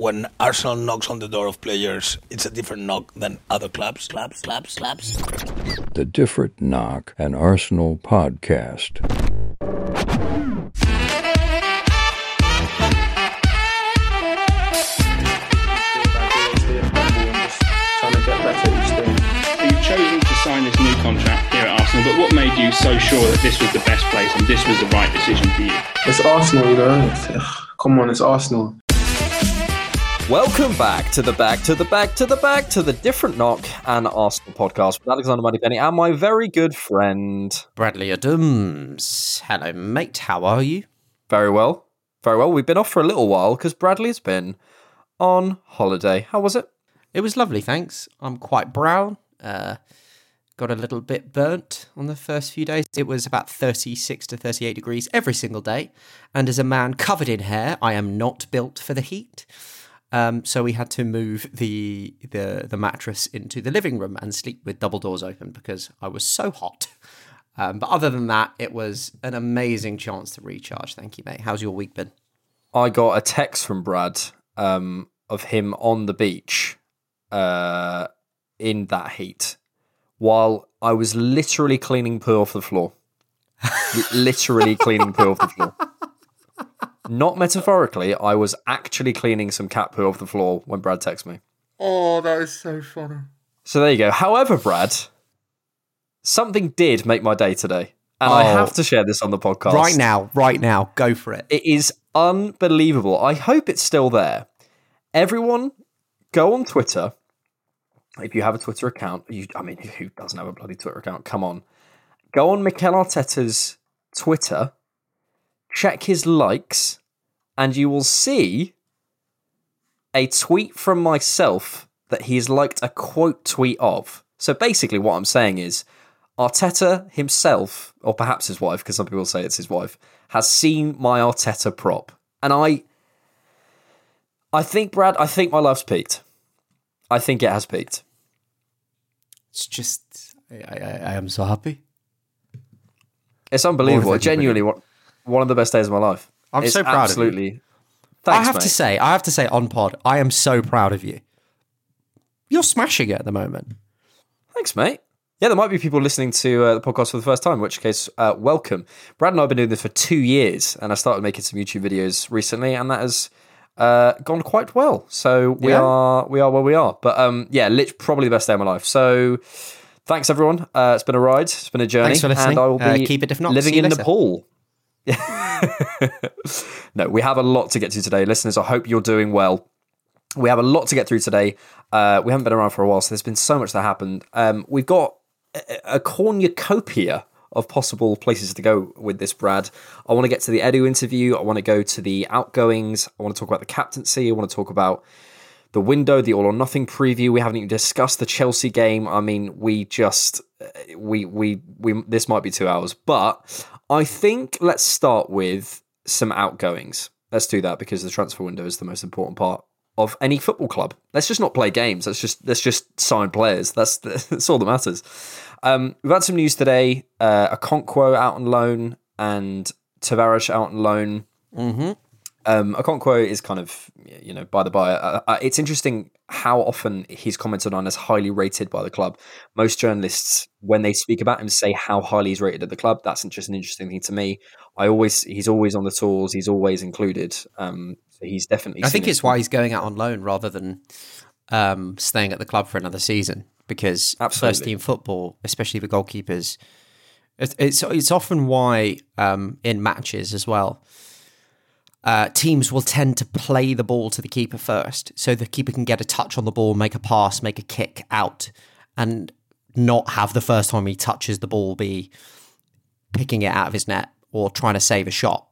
When Arsenal knocks on the door of players, it's a different knock than other clubs. Clubs, clubs, clubs. The Different Knock, an Arsenal podcast. trying to get better each day. So you've chosen to sign this new contract here at Arsenal, but what made you so sure that this was the best place and this was the right decision for you? It's Arsenal, you know. It's, ugh, come on, it's Arsenal. Welcome back to the back to the back to the back to the different knock and Arsenal podcast with Alexander Moneypenny and my very good friend Bradley Adams. Hello, mate. How are you? Very well, very well. We've been off for a little while because Bradley's been on holiday. How was it? It was lovely, thanks. I'm quite brown. Uh, got a little bit burnt on the first few days. It was about 36 to 38 degrees every single day. And as a man covered in hair, I am not built for the heat. Um, so we had to move the, the the mattress into the living room and sleep with double doors open because I was so hot. Um, but other than that, it was an amazing chance to recharge. Thank you, mate. How's your week been? I got a text from Brad um, of him on the beach uh, in that heat while I was literally cleaning poo off the floor. literally cleaning poo off the floor. Not metaphorically, I was actually cleaning some cat poo off the floor when Brad texted me. Oh, that is so funny. So there you go. However, Brad, something did make my day today. And I Oh. have to share this on the podcast. Right now, right now, go for it. It is unbelievable. I hope it's still there. Everyone, go on Twitter. If you have a Twitter account, you, I mean, who doesn't have a bloody Twitter account? Come on. Go on Mikel Arteta's Twitter, check his likes, and you will see a tweet from myself that he has liked a quote tweet of. So basically, what I'm saying is Arteta himself, or perhaps his wife, because some people say it's his wife, has seen my Arteta prop. And I I think, Brad, I think my love's peaked. I think it has peaked. It's just, I, I, I am so happy. It's unbelievable. Genuinely one of the best days of my life. I'm It's so proud of you. absolutely, I have mate. to say, I have to say on pod, I am so proud of you. You're smashing it at the moment. Thanks, mate. Yeah, there might be people listening to uh, the podcast for the first time, in which case, uh, welcome. Brad and I have been doing this for two years, and I started making some YouTube videos recently, and that has uh, gone quite well. So we Yeah. are we are where we are. But um, yeah, lit- probably the best day of my life. So thanks, everyone. Uh, it's been a ride. It's been a journey. Thanks for listening. And I will Uh, be keep it if not. living in later. Nepal. no, we have a lot to get to today, listeners. I hope you're doing well. We have a lot to get through today. Uh, we haven't been around for a while, so there's been so much that happened. Um, we've got a, a cornucopia of possible places to go with this, Brad. I want to get to the Edu interview. I want to go to the outgoings. I want to talk about the captaincy. I want to talk about the window, the all or nothing preview. We haven't even discussed the Chelsea game. I mean, we just uh, we we we this might be two hours, but I think let's start with some outgoings. Let's do that because the transfer window is the most important part of any football club. Let's just not play games. Let's just let's just sign players. That's that's all that matters. Um, we've had some news today. Uh, Okonkwo out on loan and Tavares out on loan. Mm-hmm. Um, Okonkwo is kind of, you know, by the by. Uh, uh, it's interesting how often he's commented on as highly rated by the club. Most journalists, when they speak about him, say how highly he's rated at the club. That's just an interesting thing to me. I always, he's always on the tours. He's always included. Um, so he's definitely. I think it's it. why he's going out on loan rather than um, staying at the club for another season because Absolutely. first team football, especially the goalkeepers, it's it's, it's often why um, in matches as well. Uh, teams will tend to play the ball to the keeper first, so the keeper can get a touch on the ball, make a pass, make a kick out, and not have the first time he touches the ball be picking it out of his net or trying to save a shot.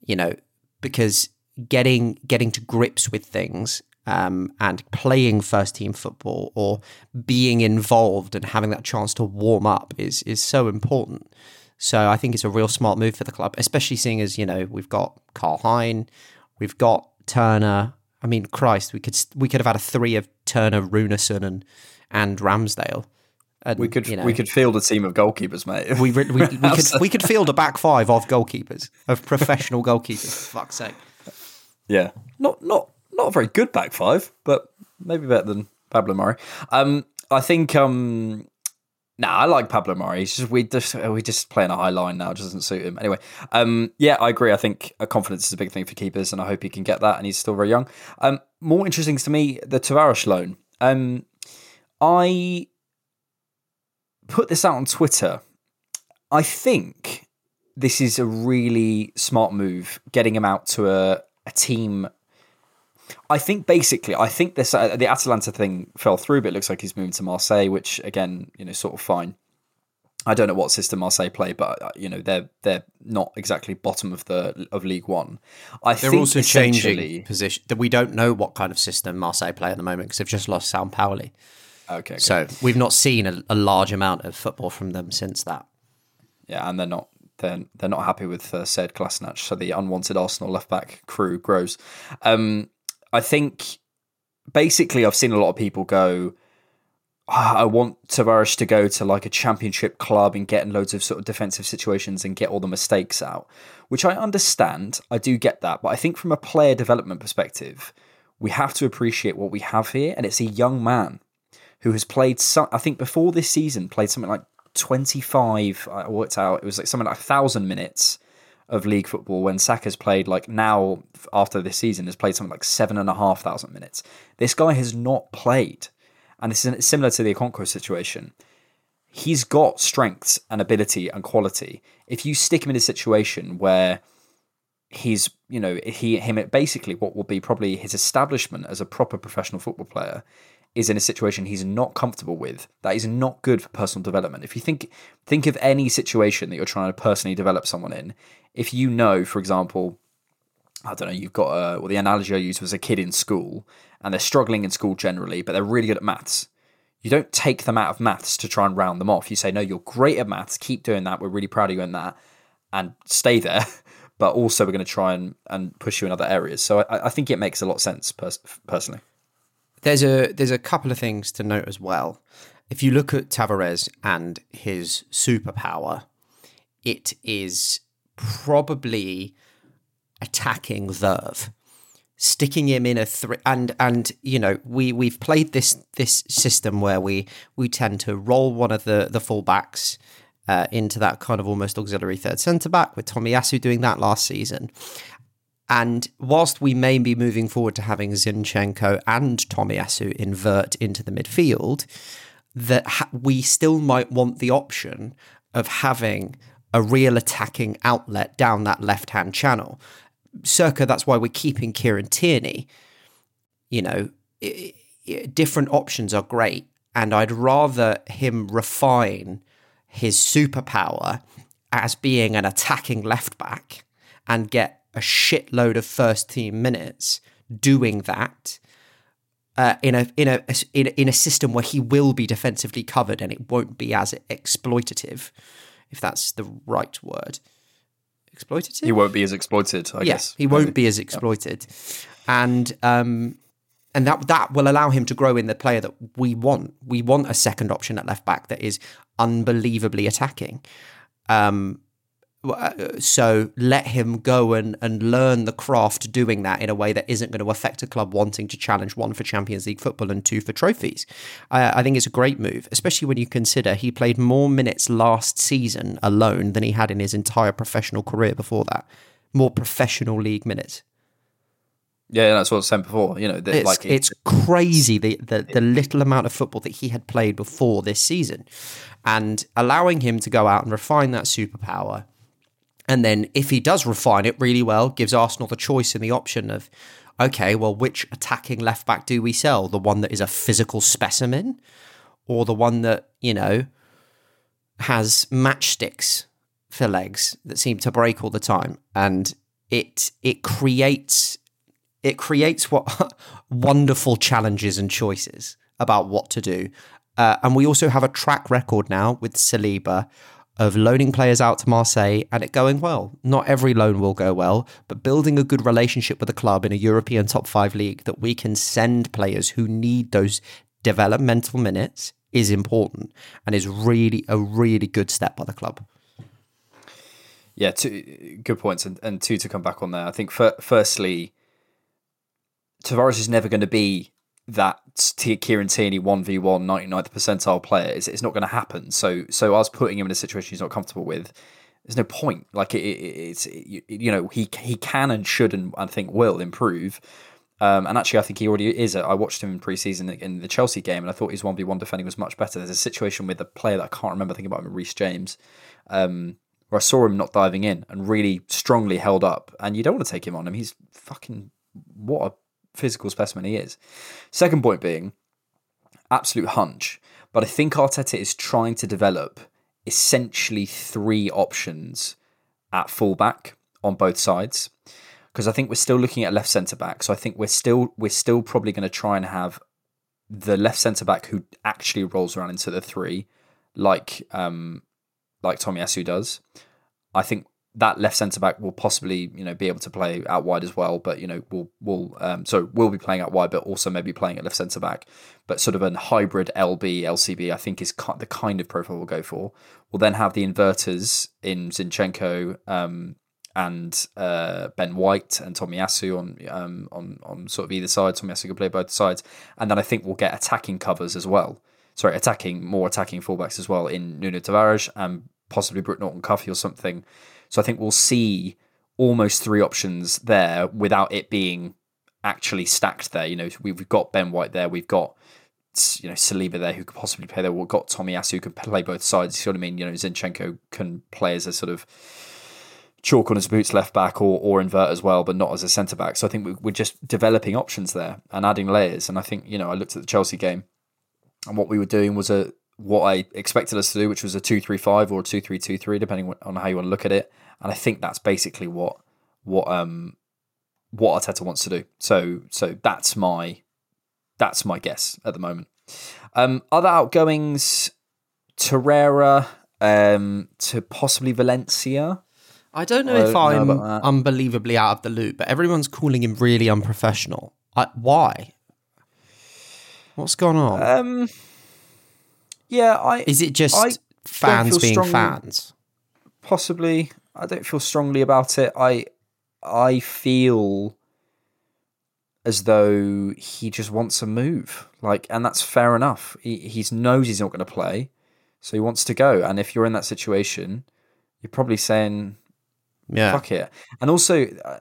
You know, because getting getting to grips with things um, and playing first team football or being involved and having that chance to warm up is is so important. So I think it's a real smart move for the club, especially seeing as you know we've got Karl Hein, we've got Turner. I mean, Christ, we could we could have had a three of Turner, Runarsson, and and Ramsdale. And, We could you know, we could field a team of goalkeepers, mate. we, we, we, we could we could field a back five of goalkeepers of professional goalkeepers. For fuck's sake. Yeah, not not not a very good back five, but maybe better than Pablo Marí. Um, I think um, nah, I like Pablo Marí. It's just we just we just playing a high line now. It doesn't suit him anyway. Um, yeah, I agree. I think uh, confidence is a big thing for keepers, and I hope he can get that. And he's still very young. Um, more interesting to me, the Tavares loan. Um, I put this out on Twitter. I think this is a really smart move, getting him out to a, a team. I think basically, I think this uh, the Atalanta thing fell through, but it looks like he's moving to Marseille, which again, you know, sort of fine. I don't know what system Marseille play, but uh, you know they're they're not exactly bottom of the of League One. I They're think also changing position. That we don't know what kind of system Marseille play at the moment because they've just lost Sampaoli. Okay, okay. So we've not seen a, a large amount of football from them since that. Yeah, and they're not they're they're not happy with uh, Sead Kolasinac, so the unwanted Arsenal left back crew grows. Um, I think basically I've seen a lot of people go. "Ah, I want Tavares to go to like a championship club and get in loads of sort of defensive situations and get all the mistakes out, which I understand. I do get that, but I think from a player development perspective, we have to appreciate what we have here, and it's a young man who has played. Some, I think before this season, played something like twenty five. I worked out it was like something like a thousand minutes of league football when Saka's played like now after this season has played something like seven and a half thousand minutes. This guy has not played, and this is similar to the Okonkwo situation. He's got strengths and ability and quality. If you stick him in a situation where he's you know he him basically what will be probably his establishment as a proper professional football player is in a situation he's not comfortable with that is not good for personal development if you think think of any situation that you're trying to personally develop someone in if you know for example I don't know, you've got a, well, the analogy I used was a kid in school and they're struggling in school generally, but they're really good at maths. You don't take them out of maths to try and round them off. You say, no, you're great at maths, keep doing that. We're really proud of you in that and stay there. But also, we're going to try and, and push you in other areas. So I, I think it makes a lot of sense pers- personally. There's a there's a couple of things to note as well. If you look at Tavares and his superpower, it is probably attacking verve, sticking him in a three. And and you know we we've played this this system where we we tend to roll one of the the fullbacks uh, into that kind of almost auxiliary third centre back with Tommy Tomiyasu doing that last season. And whilst we may be moving forward to having Zinchenko and Tomiyasu invert into the midfield, that ha- we still might want the option of having a real attacking outlet down that left hand channel. Circa, that's why we're keeping Kieran Tierney. You know, i i different options are great, and I'd rather him refine his superpower as being an attacking left back and get a shitload of first team minutes doing that uh, in a in a in a, in a system where he will be defensively covered and it won't be as exploitative, if that's the right word. Exploitative. He won't be as exploited, I yeah, guess. he won't be as exploited, and um, and that that will allow him to grow in the player that we want. We want a second option at left back that is unbelievably attacking. Um, Uh, so let him go and, and learn the craft doing that in a way that isn't going to affect a club wanting to challenge one for Champions League football and two for trophies. I, I think it's a great move, especially when you consider he played more minutes last season alone than he had in his entire professional career before that. More professional league minutes. Yeah, that's what I was saying before. You know, It's, like it- it's crazy the, the the little amount of football that he had played before this season, and allowing him to go out and refine that superpower, and then if he does refine it really well, gives Arsenal the choice and the option of, okay, well, which attacking left back do we sell? The one that is a physical specimen, or the one that you know has matchsticks for legs that seem to break all the time, and it it creates it creates what wonderful challenges and choices about what to do. Uh, and we also have a track record now with Saliba of loaning players out to Marseille and it going well. Not every loan will go well, but building a good relationship with a club in a European top five league that we can send players who need those developmental minutes is important and is really a really good step by the club. Yeah, two good points, and, and two to come back on there. I think fir- firstly, Tavares is never going to be that Kieran Tierney 1v1 99th percentile player. It's, it's not going to happen. So so us putting him in a situation he's not comfortable with, there's no point. Like it, it, it's you, you know he he can and should and I think will improve. Um, and actually, I think he already is. I watched him in pre-season in the Chelsea game, and I thought his one v one defending was much better. There's a situation with a player that I can't remember. Thinking about him, Reece James, um, where I saw him not diving in and really strongly held up. And you don't want to take him on him. He's fucking what a physical specimen he is. Second point being absolute hunch, but I think Arteta is trying to develop essentially three options at fullback on both sides because I think we're still looking at left centre back. So I think we're still we're still probably going to try and have the left centre back who actually rolls around into the three, like um like Tommy Tomiyasu does. I think that left centre back will possibly you know be able to play out wide as well, but you know will will um so will be playing out wide, but also maybe playing at left centre back. But sort of a hybrid LB LCB, I think is the kind of profile we'll go for. We'll then have the inverters in Zinchenko. Um, and uh, Ben White and Tomiyasu on um, on on sort of either side. Tomiyasu can play both sides, and then I think we'll get attacking covers as well. Sorry, attacking more attacking fullbacks as well in Nuno Tavares and possibly Brooke Norton Cuffy or something. So I think we'll see almost three options there without it being actually stacked there. You know, we've got Ben White there, we've got you know Saliba there who could possibly play there. We've got Tomiyasu who can play both sides. You see what I mean? You know, Zinchenko can play as a sort of chalk on his boots left back or, or invert as well, but not as a centre back. So I think we're just developing options there and adding layers. And I think, you know, I looked at the Chelsea game and what we were doing was a what I expected us to do, which was a 2 3 5 or a 2 3 2 3, depending on how you want to look at it. And I think that's basically what what um what Arteta wants to do. So so that's my that's my guess at the moment. Um, other outgoings, Torreira um, to possibly Valencia. I don't know I if don't know I'm about unbelievably out of the loop, but everyone's calling him really unprofessional. I, why? What's going on? Um, yeah, I Is it just I fans being strongly- fans? Possibly. I don't feel strongly about it. I I feel as though he just wants a move. Like, and that's fair enough. He he knows he's not going to play, so he wants to go. And if you're in that situation, you're probably saying, Yeah. fuck it. And also, uh,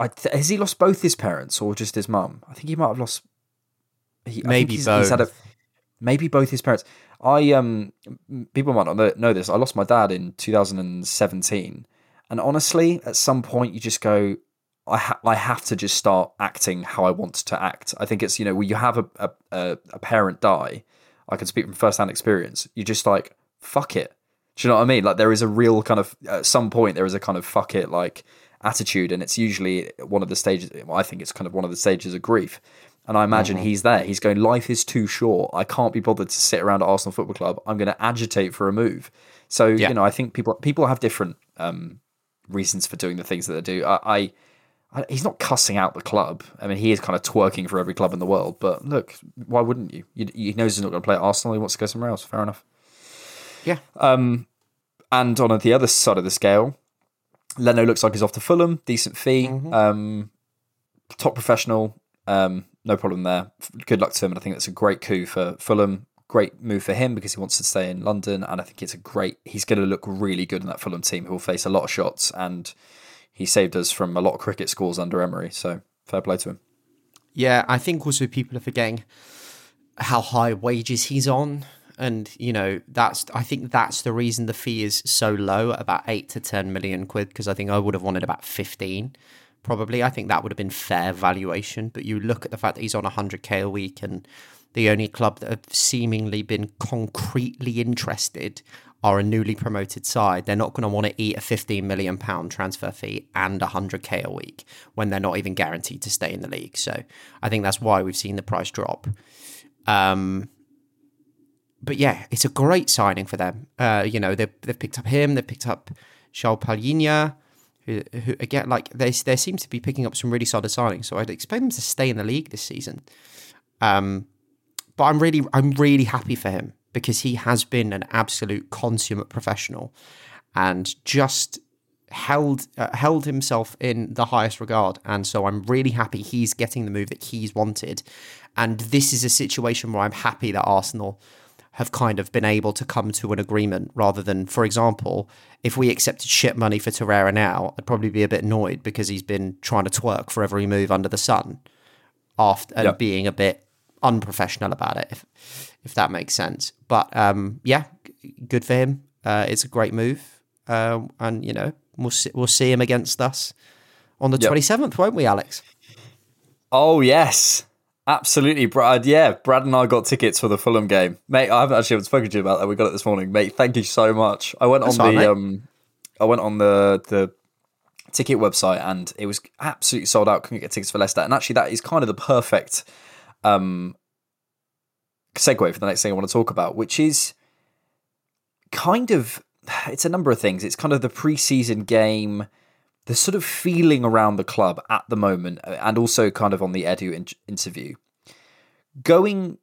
I, has he lost both his parents or just his mum? I think he might have lost. He, Maybe he's, he's had a, both. Maybe both his parents. I um, people might not know- this. I lost my dad in 2017, and honestly, at some point, you just go. I ha- I have to just start acting how I want to act. I think it's you know when you have a a, a, a parent die, I can speak from first hand experience. You just like fuck it. Do you know what I mean? Like there is a real kind of at some point there is a kind of fuck it like attitude, and it's usually one of the stages. I think it's kind of one of the stages of grief. And I imagine Mhm. he's there. He's going, life is too short. I can't be bothered to sit around at Arsenal Football Club. I'm going to agitate for a move. So Yeah. you know, I think people people have different um, reasons for doing the things that they do. I, I, I he's not cussing out the club. I mean, he is kind of twerking for every club in the world. But look, why wouldn't you? you he knows he's not going to play at Arsenal. He wants to go somewhere else. Fair enough. Yeah. Um, and on the other side of the scale, Leno looks like he's off to Fulham, decent fee, um, top professional, um, no problem there. Good luck to him, and I think that's a great coup for Fulham. Great move for him because he wants to stay in London, and I think it's a great. He's going to look really good in that Fulham team, who will face a lot of shots, and he saved us from a lot of cricket scores under Emery. So fair play to him. Yeah, I think also people are forgetting how high wages he's on. And, you know, that's, I think that's the reason the fee is so low, about eight to 10 million quid, because I think I would have wanted about 15, probably. I think that would have been fair valuation. But you look at the fact that he's on 100k a week and the only club that have seemingly been concretely interested are a newly promoted side. They're not going to want to eat a 15 million pound transfer fee and 100k a week when they're not even guaranteed to stay in the league. So I think that's why we've seen the price drop. Um, but yeah, it's a great signing for them. Uh, you know, they've, they've picked up him, they've picked up Charles Palhinha, who, who again, like they they seem to be picking up some really solid signings. So I'd expect them to stay in the league this season. Um, but I'm really I'm really happy for him because he has been an absolute consummate professional and just held uh, held himself in the highest regard and so I'm really happy he's getting the move that he's wanted and this is a situation where I'm happy that Arsenal have kind of been able to come to an agreement rather than for example if we accepted shit money for Torreira now I'd probably be a bit annoyed because he's been trying to twerk for every move under the sun after and Yep. being a bit unprofessional about it if if that makes sense. But um yeah good for him. Uh, it's a great move. Um and you know we'll see, we'll see him against us on the Yep. 27th won't we alex? Oh yes, absolutely, Brad. Yeah, Brad and I got tickets for the Fulham game, mate. I haven't actually spoken to you about that. We got it this morning, mate. Thank you so much. I went That's on right, the um, I went on the the ticket website and it was absolutely sold out. Couldn't get tickets for Leicester, and actually that is kind of the perfect um segue for the next thing I want to talk about, which is kind of it's a number of things. It's kind of the preseason game, the sort of feeling around the club at the moment, uh, and also kind of on the Edu in- interview. Going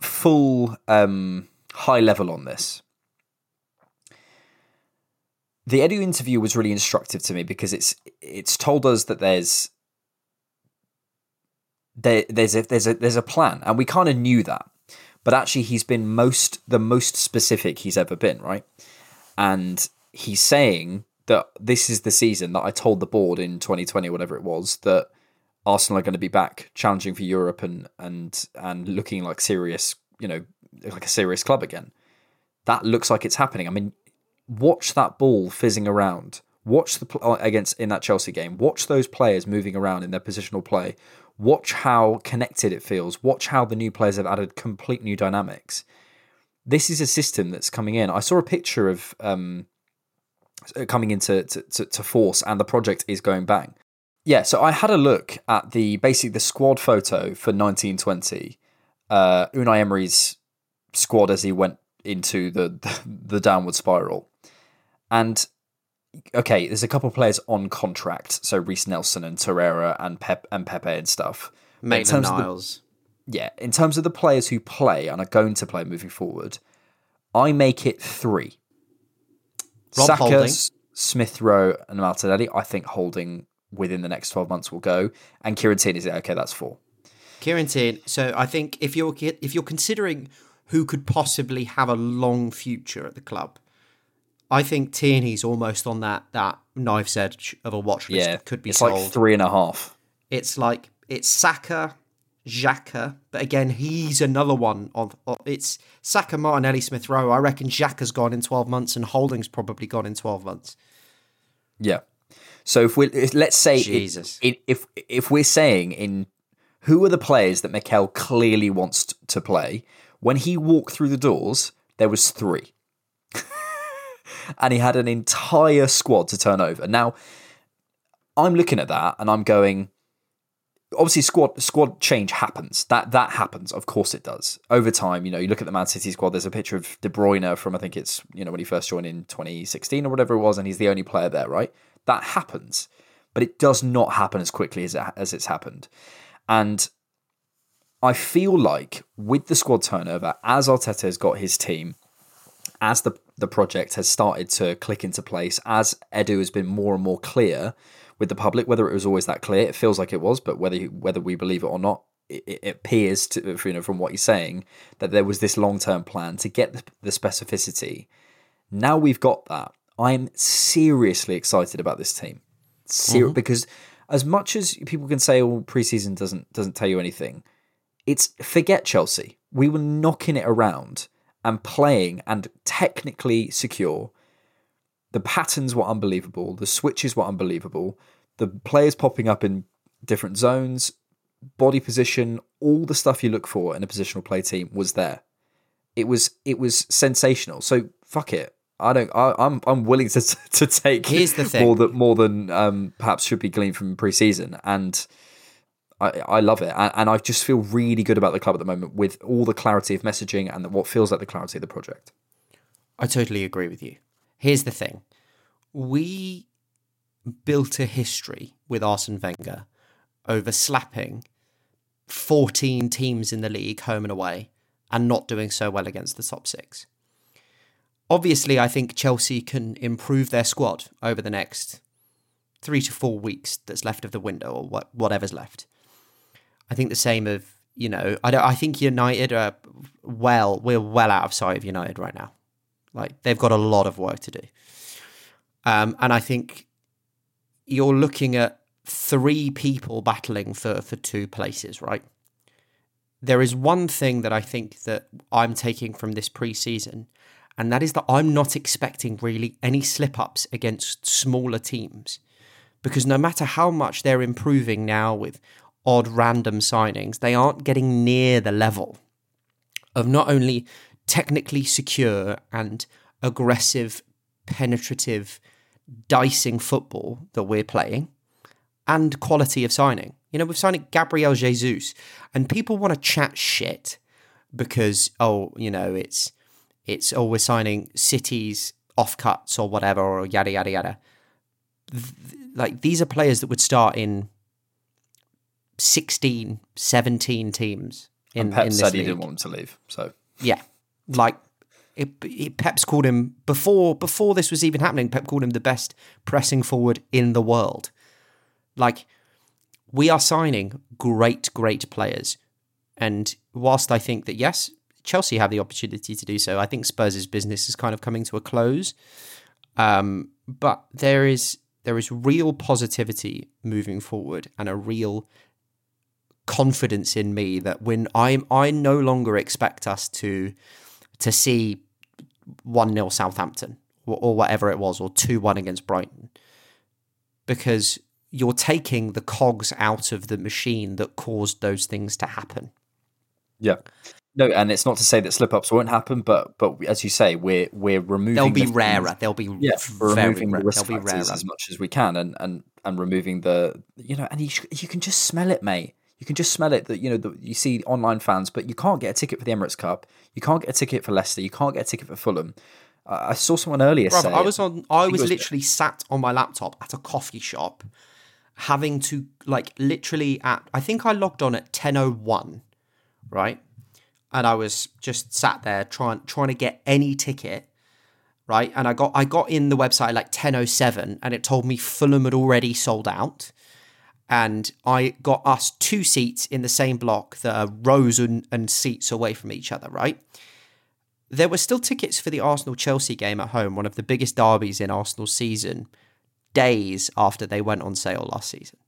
full um, high level on this. The Edu interview was really instructive to me because it's it's told us that there's there, there's a there's a there's a plan, and we kind of knew that, but actually he's been most the most specific he's ever been, right? And he's saying that this is the season that I told the board in 2020, whatever it was, that Arsenal are going to be back challenging for Europe and and and looking like serious, you know, like a serious club again. That looks like it's happening. I mean, watch that ball fizzing around. Watch the uh, against in that Chelsea game. Watch those players moving around in their positional play. Watch how connected it feels. Watch how the new players have added complete new dynamics. This is a system that's coming in. I saw a picture of um, coming into to, to, to force, and the project is going bang. Yeah, so I had a look at the basically the squad photo for 1920. Uh, Unai Emery's squad as he went into the, the the downward spiral, and okay, there's a couple of players on contract, so Reiss Nelson and Torreira and Pep and Pepe and stuff. Maitland of the- Niles yeah, in terms of the players who play and are going to play moving forward, I make it three. Rob Saka, Holding. Smith Rowe, and Martinelli. I think Holding within the next twelve months will go, and Kieran Tierney is okay. That's four. Kieran Tierney. So I think if you're if you're considering who could possibly have a long future at the club, I think Tierney's almost on that that knife's edge of a watch list. Yeah, could be it's sold. like three and a half. It's like it's Saka, Xhaka, but again he's another one on. on- It's Saka, Martinelli, Smith Rowe. I reckon Xhaka's gone in twelve months, and Holding's probably gone in twelve months. Yeah. So if we let's say it- Jesus. it- if if we're saying in who are the players that Mikel clearly wants t- to play, when he walked through the doors, there was three. and he had an entire squad to turn over. Now, I'm looking at that and I'm going obviously squad squad change happens. That that happens. Of course it does. Over time, you know, you look at the Man City squad, there's a picture of De Bruyne from I think it's, you know, when he first joined in 2016 or whatever it was and he's the only player there, right? That happens. But it does not happen as quickly as it, as it's happened. And I feel like with the squad turnover, as Arteta has got his team, as the the project has started to click into place as Edu has been more and more clear with the public. Whether it was always that clear, it feels like it was, but whether whether we believe it or not, it, it appears to you know from what you're saying that there was this long term plan to get the, specificity. Now we've got that. I'm seriously excited about this team, Ser- Mhm. because as much as people can say, "Oh, preseason doesn't doesn't tell you anything," it's forget Chelsea. We were knocking it around and playing and technically secure. The patterns were unbelievable. The switches were unbelievable. The players popping up in different zones, body position, all the stuff you look for in a positional play team was there. It was it was sensational. So fuck it. I don't. I, I'm I'm willing to to take Here's the thing. more than more than um, perhaps should be gleaned from preseason, and I I love it, and, and I just feel really good about the club at the moment with all the clarity of messaging and what feels like the clarity of the project. I totally agree with you. Here's the thing we built a history with Arsene Wenger over slapping 14 teams in the league home and away and not doing so well against the top six. Obviously, I think Chelsea can improve their squad over the next three to four weeks that's left of the window or what, whatever's left. I think the same of, you know, I, don't, I think United are well, we're well out of sight of United right now. Like they've got a lot of work to do. Um, and I think you're looking at three people battling for, for two places, right? There is one thing that I think that I'm taking from this preseason, and that is that I'm not expecting really any slip ups against smaller teams. Because no matter how much they're improving now with odd random signings, they aren't getting near the level of not only technically secure and aggressive, penetrative, dicing football that we're playing and quality of signing. You know, we've signed Gabriel Jesus, and people want to chat shit because, oh, you know, it's it's oh, we're signing cities off cuts or whatever, or yada yada yada. Th- Like these are players that would start in 16, 17 teams in, and Pep in this said he didn't want them to leave. So Yeah, like it, it, Pep's called him before before this was even happening. Pep called him the best pressing forward in the world. Like we are signing great, great players, and whilst I think that yes, Chelsea have the opportunity to do so, I think Spurs' business is kind of coming to a close. Um, but there is there is real positivity moving forward and a real confidence in me that when I'm I no longer expect us to to see one 0 Southampton or, or whatever it was or two one against Brighton because you're taking the cogs out of the machine that caused those things to happen. yeah. No, and it's not to say that slip ups won't happen, but but as you say, we're we're removing. They'll be the- rarer. They'll be yeah, very removing rare. the risk They'll be factors rarer. as much as we can, and and and removing the you know, and you you can just smell it, mate. You can just smell it that you know that you see online fans, but you can't get a ticket for the Emirates Cup. You can't get a ticket for Leicester. You can't get a ticket for Fulham. Uh, I saw someone earlier say I was on. I was literally sat on my laptop at a coffee shop, having to like literally at. I think I logged on at ten oh one, right, and I was just sat there trying trying to get any ticket, right, and I got I got in the website at like ten oh seven, and it told me Fulham had already sold out. And I got us two seats in the same block that are rows and, and seats away from each other, right? there were still tickets for the Arsenal Chelsea game at home, one of the biggest derbies in Arsenal's season, days after they went on sale last season.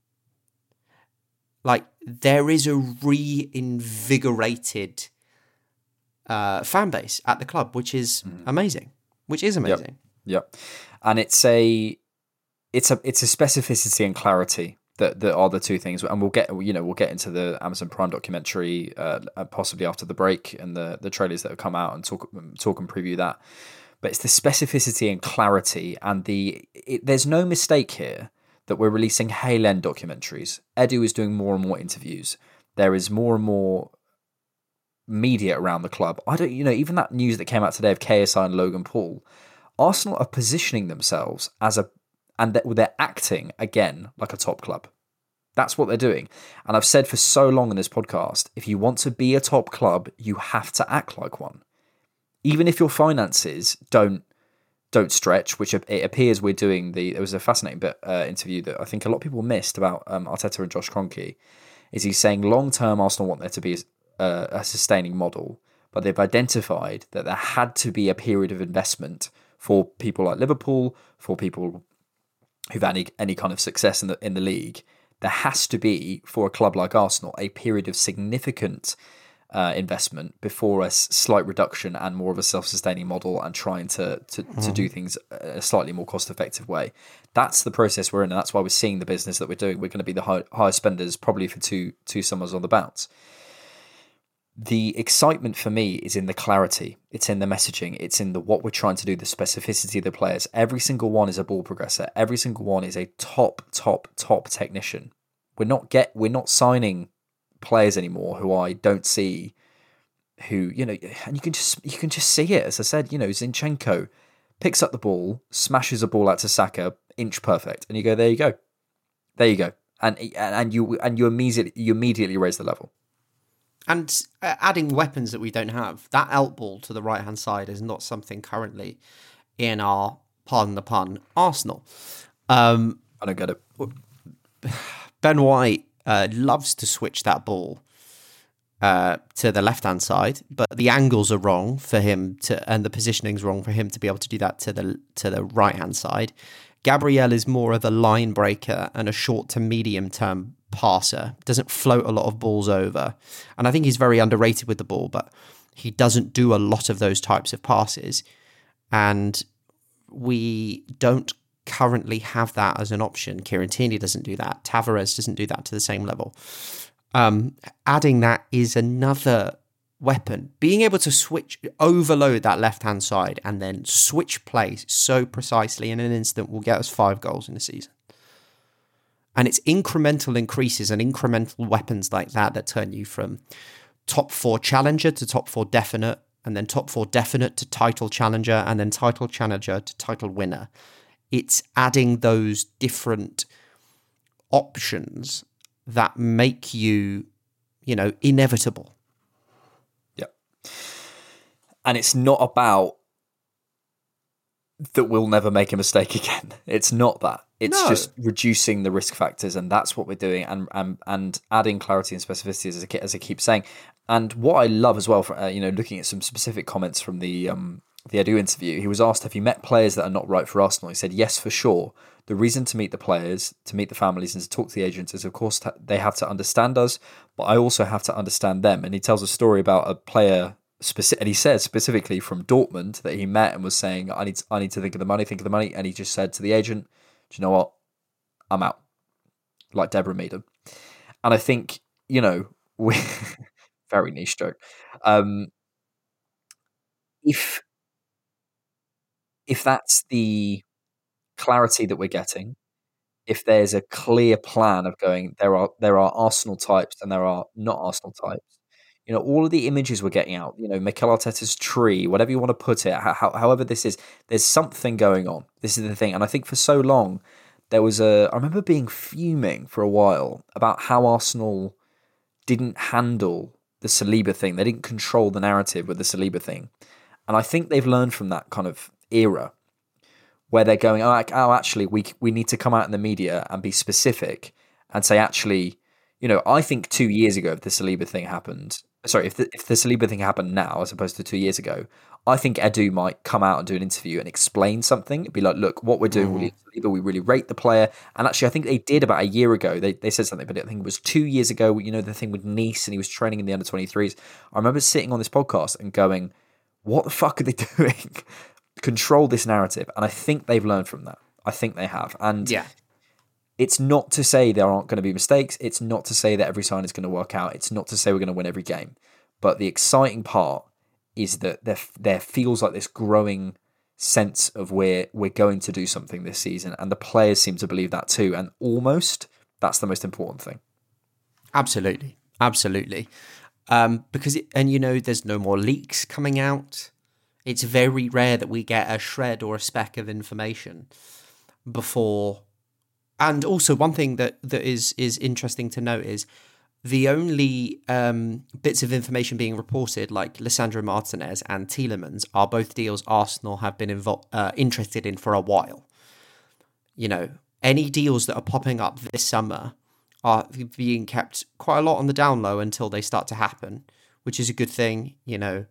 Like, there is a reinvigorated uh, fan base at the club, which is amazing. Which is amazing. Yep. And it's a it's a it's a specificity and clarity that that are the two things. And we'll get you know we'll get into the Amazon Prime documentary uh, possibly after the break and the the trailers that have come out and talk talk and preview that. But it's the specificity and clarity and the it, there's no mistake here that we're releasing Hale End documentaries. Edu is doing more and more interviews. There is more and more media around the club. I don't, you know, even that news that came out today of KSI and Logan Paul, Arsenal are positioning themselves as a, and they're, they're acting again like a top club. That's what they're doing. And I've said for so long in this podcast if you want to be a top club, you have to act like one. Even if your finances don't don't stretch, which it appears we're doing. The there was a fascinating bit uh, interview that I think a lot of people missed about um, Arteta and Josh Kroenke. Is he's saying long term Arsenal want there to be a, a sustaining model, but they've identified that there had to be a period of investment for people like Liverpool, for people who've had any, any kind of success in the in the league. There has to be for a club like Arsenal a period of significant uh, investment before a slight reduction and more of a self-sustaining model and trying to to, mm. to do mm-hmm. things a slightly more cost-effective way. That's the process we're in, and that's why we're seeing the business that we're doing. We're going to be the high, highest spenders probably for two two summers on the bounce. The excitement for me is in the clarity. It's in the messaging. It's in the what we're trying to do, the specificity of the players. Every single one is a ball progressor. Every single one is a top, top, top technician. We're not get we're not signing players anymore who I don't see who, you know, and you can just you can just see it. As I said, you know, Zinchenko picks up the ball, smashes a ball out to Saka, inch perfect, and you go, there you go, there you go, and and you and you immediately you immediately raise the level. And uh, adding weapons that we don't have, that out ball to the right hand side is not something currently in our pardon the pun Arsenal. Um, I don't get it. Ben White uh, loves to switch that ball uh, to the left hand side, but the angles are wrong for him to, and the positioning's wrong for him to be able to do that to the to the right hand side. Gabriel is more of a line breaker and a short to medium term passer. Doesn't float a lot of balls over, and I think he's very underrated with the ball, but he doesn't do a lot of those types of passes, and we don't currently have that as an option. Kieran Tierney doesn't do that. Tavares doesn't do that to the same level. Um, adding that is another weapon. Being able to switch, overload that left hand side and then switch plays so precisely in an instant will get us five goals in a season. And it's incremental increases and incremental weapons like that that turn you from top four challenger to top four definite, and then top four definite to title challenger, and then title challenger to title winner it's adding those different options that make you, you know, inevitable. Yeah. And it's not about that we'll never make a mistake again. It's not that. It's no. just reducing the risk factors, and that's what we're doing, and and and adding clarity and specificity, as I, as I keep saying. And what I love as well, for, uh, you know, looking at some specific comments from the um, the Edu interview, he was asked, Have you met players that are not right for Arsenal? He said, Yes, for sure. The reason to meet the players, to meet the families, and to talk to the agents is, of course, they have to understand us, but I also have to understand them. And he tells a story about a player, specific, and he says specifically from Dortmund that he met and was saying, I need, to, I need to think of the money, think of the money. And he just said to the agent, Do you know what? I'm out. Like Deborah Meaden. And I think, you know, we very niche joke. Um, if if that's the clarity that we're getting, if there's a clear plan of going, there are there are Arsenal types and there are not Arsenal types. You know, all of the images we're getting out. You know, Mikel Arteta's tree, whatever you want to put it, how, however this is, there's something going on. This is the thing, and I think for so long there was a. I remember being fuming for a while about how Arsenal didn't handle the Saliba thing. They didn't control the narrative with the Saliba thing, and I think they've learned from that kind of era where they're going, oh, oh, actually, we we need to come out in the media and be specific and say, actually, you know, I think two years ago, if the Saliba thing happened, sorry, if the if the Saliba thing happened now as opposed to two years ago, I think Edu might come out and do an interview and explain something. It'd be like, look, what we're doing, mm. Saliba, we really rate the player. And actually, I think they did about a year ago. They they said something, but I think it was two years ago. You know, the thing with Nice and he was training in the under twenty threes. I remember sitting on this podcast and going, what the fuck are they doing? control this narrative. And I think they've learned from that. I think they have. And yeah. It's not to say there aren't going to be mistakes. It's not to say that every sign is going to work out. It's not to say we're going to win every game. But the exciting part is that there, there feels like this growing sense of where we're going to do something this season. And the players seem to believe that too. And almost that's the most important thing. Absolutely. Absolutely. Um, because, it, and you know, there's no more leaks coming out it's very rare that we get a shred or a speck of information before. And also, one thing that, that is is interesting to note is the only um, bits of information being reported, like Lisandro Martinez and Tielemans, are both deals Arsenal have been invo- uh, interested in for a while. You know, any deals that are popping up this summer are being kept quite a lot on the down low until they start to happen, which is a good thing. You know,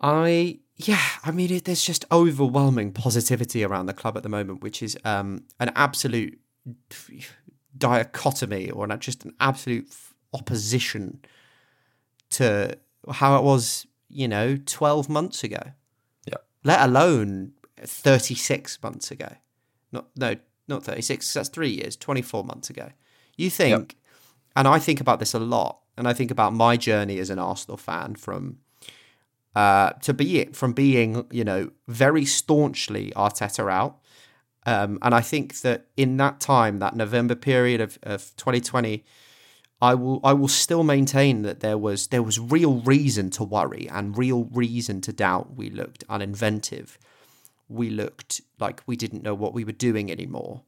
I yeah, I mean, it, there's just overwhelming positivity around the club at the moment, which is um, an absolute dichotomy or an, just an absolute opposition to how it was, you know, 12 months ago. Yeah. Let alone 36 months ago. Not no, not 36, that's 3 years, 24 months ago. You think yep. and I think about this a lot and I think about my journey as an Arsenal fan from uh, to be it from being, you know, very staunchly Arteta out. Um, and I think that in that time, that November period of, of 2020, I will I will still maintain that there was there was real reason to worry and real reason to doubt. We looked uninventive. We looked like we didn't know what we were doing anymore.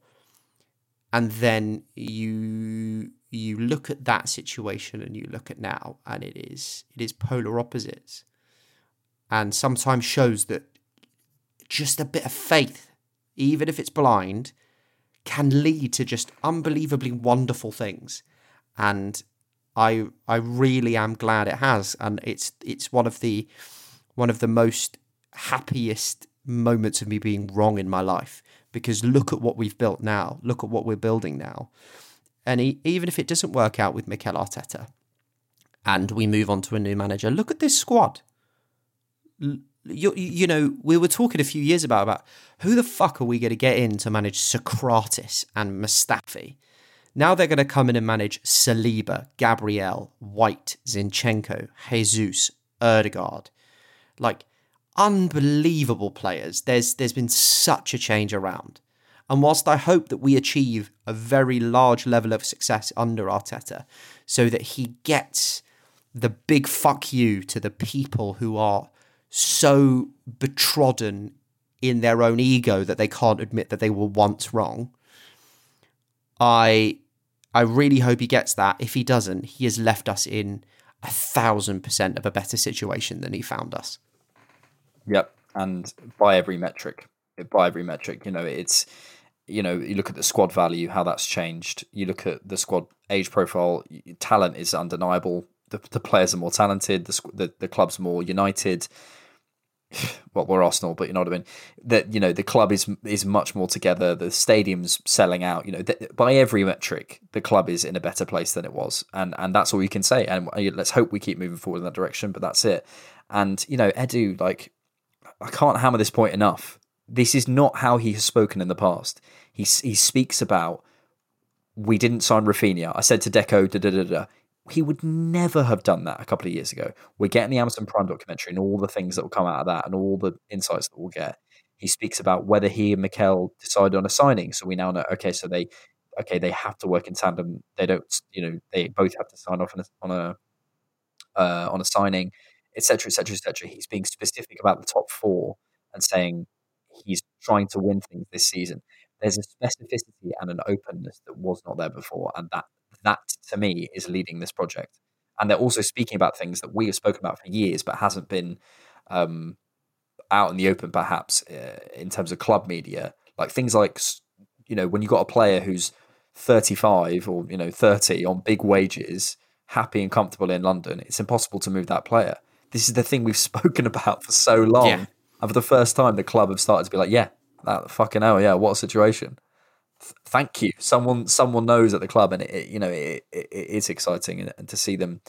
And then you you look at that situation and you look at now, and it is it is polar opposites and sometimes shows that just a bit of faith, even if it's blind, can lead to just unbelievably wonderful things. And I I really am glad it has, and it's it's one of the one of the most happiest moments of me being wrong in my life because look at what we've built now. Look at what we're building now. And he, even if it doesn't work out with Mikel Arteta and we move on to a new manager, look at this squad you, you know, we were talking a few years about about who the fuck are we going to get in to manage Sokratis and Mustafi? Now they're going to come in and manage Saliba, Gabriel, White, Zinchenko, Jesus, Odegaard. Like unbelievable players. There's there's been such a change around. And whilst I hope that we achieve a very large level of success under Arteta, so that he gets the big fuck you to the people who are so betrodden in their own ego that they can't admit that they were once wrong. I I really hope he gets that. If he doesn't, he has left us in a thousand percent of a better situation than he found us. Yep, and by every metric, by every metric, you know, it's you know, you look at the squad value, how that's changed. You look at the squad age profile, talent is undeniable. The, the players are more talented. The, the the club's more united well, we're Arsenal, but you know what I mean. That you know the club is is much more together. The stadium's selling out. You know, th- by every metric, the club is in a better place than it was, and and that's all you can say. And uh, let's hope we keep moving forward in that direction. But that's it. And you know, Edu, like I can't hammer this point enough. This is not how he has spoken in the past. He he speaks about we didn't sign Rafinha. I said to Deco, da da da da he would never have done that a couple of years ago. We're getting the Amazon Prime documentary and all the things that will come out of that and all the insights that we'll get. He speaks about whether he and Mikel decided on a signing. So we now know, okay, so they, okay, they have to work in tandem. They don't, you know, they both have to sign off on a, on a, uh, on a signing, etc., etc., etc. He's being specific about the top four and saying he's trying to win things this season. There's a specificity and an openness that was not there before, and that that to me is leading this project. And they're also speaking about things that we have spoken about for years, but hasn't been um, out in the open, perhaps uh, in terms of club media. Like things like, you know, when you've got a player who's 35 or you know 30 on big wages, happy and comfortable in London, it's impossible to move that player. This is the thing we've spoken about for so long. Yeah. And for the first time, the club have started to be like, yeah, that fucking hell, yeah, what a situation thank you. Someone someone knows at the club, and it, it you know it, it, it is exciting, and, and, to see them,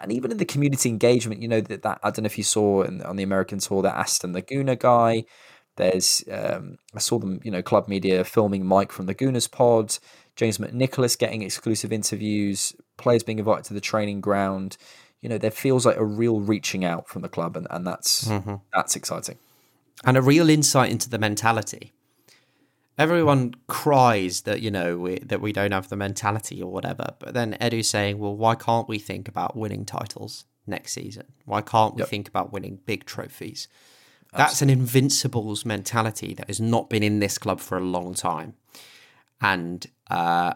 and even in the community engagement, you know that, that I don't know if you saw in, on the American tour that Aston Laguna guy. There's um, I saw them, you know, club media filming Mike from the Gooners pod, James McNicholas getting exclusive interviews, players being invited to the training ground. You know, there feels like a real reaching out from the club, and, and that's mm-hmm. that's exciting, and a real insight into the mentality everyone cries that you know we, that we don't have the mentality or whatever. But then Edu's saying, well, why can't we think about winning titles next season? Why can't we yep. think about winning big trophies? That's an invincibles mentality that has not been in this club for a long time, and uh,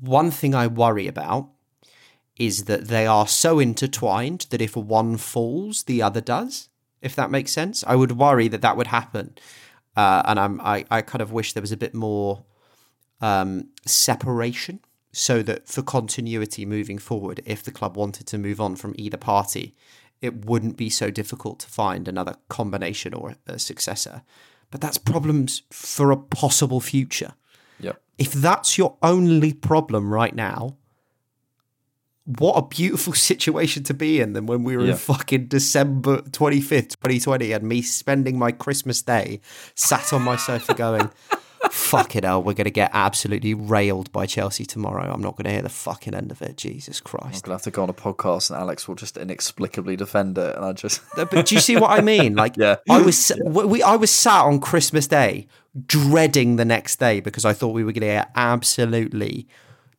one thing I worry about is that they are so intertwined that if one falls, the other does. If that makes sense, I would worry that that would happen, uh, and I'm I, I kind of wish there was a bit more um, separation so that for continuity moving forward, if the club wanted to move on from either party, it wouldn't be so difficult to find another combination or a successor. But that's problems for a possible future. Yep. If that's your only problem right now, what a beautiful situation to be in than when we were Yeah. in fucking December 25th, 2020, and me spending my Christmas day sat on my sofa going, fuck it hell, we're going to get absolutely railed by Chelsea tomorrow. I'm not going to hear the fucking end of it. Jesus Christ. I'm gonna have to go on a podcast and Alex will just inexplicably defend it, and I just But do you see what I mean? Like, Yeah. I was we I was sat on Christmas Day dreading the next day because I thought we were going to get absolutely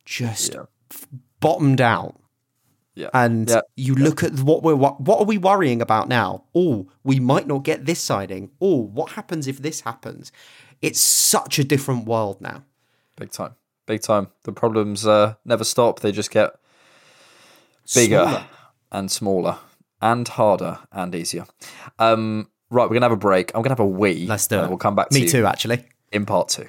just f- bottomed out. yeah. And Yeah. you look at what we're what, what are we worrying about now? Oh, we might not get this siding. Oh, what happens if this happens? It's such a different world now. Big time. Big time. The problems uh, never stop. They just get bigger Smaller. and smaller and harder and easier. Um, right, we're going to have a break. I'm going to have a wee. Let's do it. We'll come back to Me too, actually. in part two.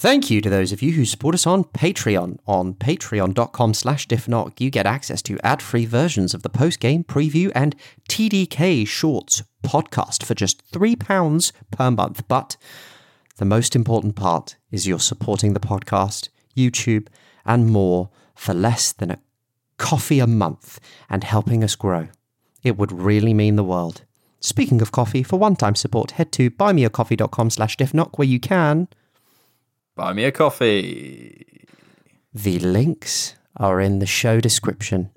Thank you to those of you who support us on Patreon. On patreon.com slash diffknock, you get access to ad-free versions of the post-game preview and TDK Shorts podcast for just £3 per month. But the most important part is you're supporting the podcast, YouTube, and more for less than a coffee a month and helping us grow. It would really mean the world. Speaking of coffee, for one-time support, head to buymeacoffee.com slash diffknock where you can... Buy me a coffee. The links are in the show description.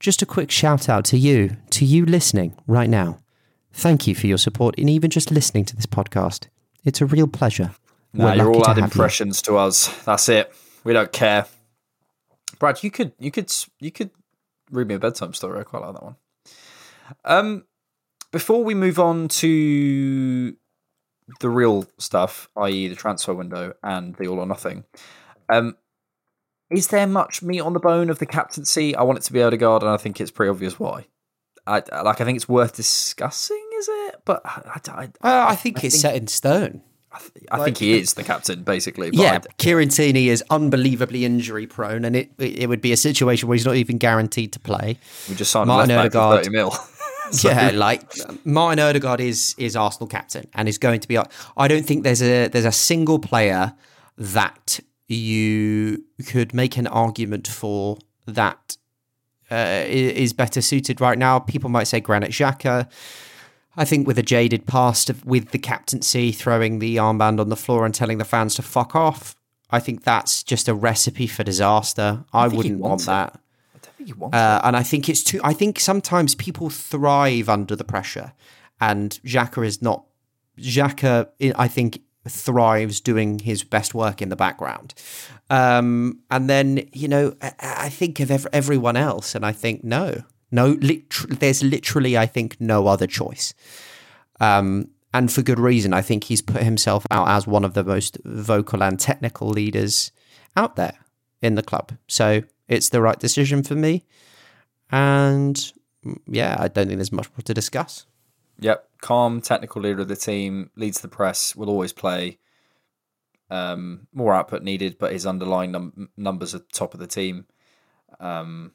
Just a quick shout out to you, to you listening right now. Thank you for your support in even just listening to this podcast. It's a real pleasure. Nah, you're all to add have you. impressions to us. That's it. We don't care. Brad, you could you could you could read me a bedtime story. I quite like that one. Um, before we move on to the real stuff, i.e., the transfer window and the all or nothing, um, is there much meat on the bone of the captaincy? I want it to be Odegaard, and I think it's pretty obvious why. I like. I think it's worth discussing. Is it? But I, I, Uh, I think it's set in stone. I think he is the captain, basically. But yeah, I- Kieran Tierney is unbelievably injury prone, and it it would be a situation where he's not even guaranteed to play. we just signed Martin a left back for thirty mil. So- yeah, like Martin Odegaard is is Arsenal captain and is going to be. I don't think there's a there's a single player that you could make an argument for that uh, is better suited right now. People might say Granit Xhaka. I think with a jaded past of, with the captaincy, throwing the armband on the floor and telling the fans to fuck off, I think that's just a recipe for disaster. I, he wouldn't want it. that. You want Uh, and I think it's too. I think sometimes people thrive under the pressure, and Xhaka is not. Xhaka, I think, thrives doing his best work in the background. Um, and then you know, I, I think of ev- everyone else, and I think no, no. There's literally, I think, no other choice. Um, and for good reason. I think he's put himself out as one of the most vocal and technical leaders out there in the club. So it's the right decision for me. And yeah, I don't think there's much more to discuss. Yep, calm, technical leader of the team, leads the press, will always play. Um, more output needed, but his underlying num- numbers are top of the team. Um,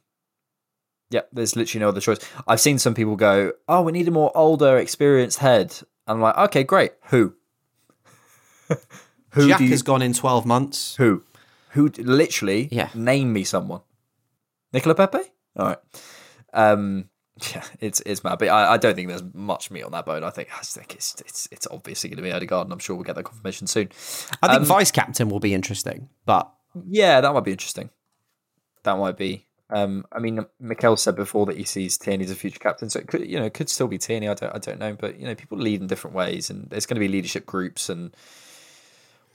yeah, there's literally no other choice. I've seen some people go, "Oh, we need a more older, experienced head." And I'm like, "Okay, great. Who? Who Jack do you- has gone in 12 months. Who? Who? Literally, Yeah. Name me someone. Nicola Pepe. All right. Um, Yeah, it's it's mad, but I, I don't think there's much meat on that bone. I think I think it's it's it's obviously going to be Odegaard, and I'm sure we'll get that confirmation soon. I think Um, vice captain will be interesting, but Yeah, that might be interesting. That might be. Um, I mean, Mikel said before that he sees Tierney as a future captain, so it could, you know, it could still be Tierney. I don't, I don't know, but you know, people lead in different ways, and there's going to be leadership groups and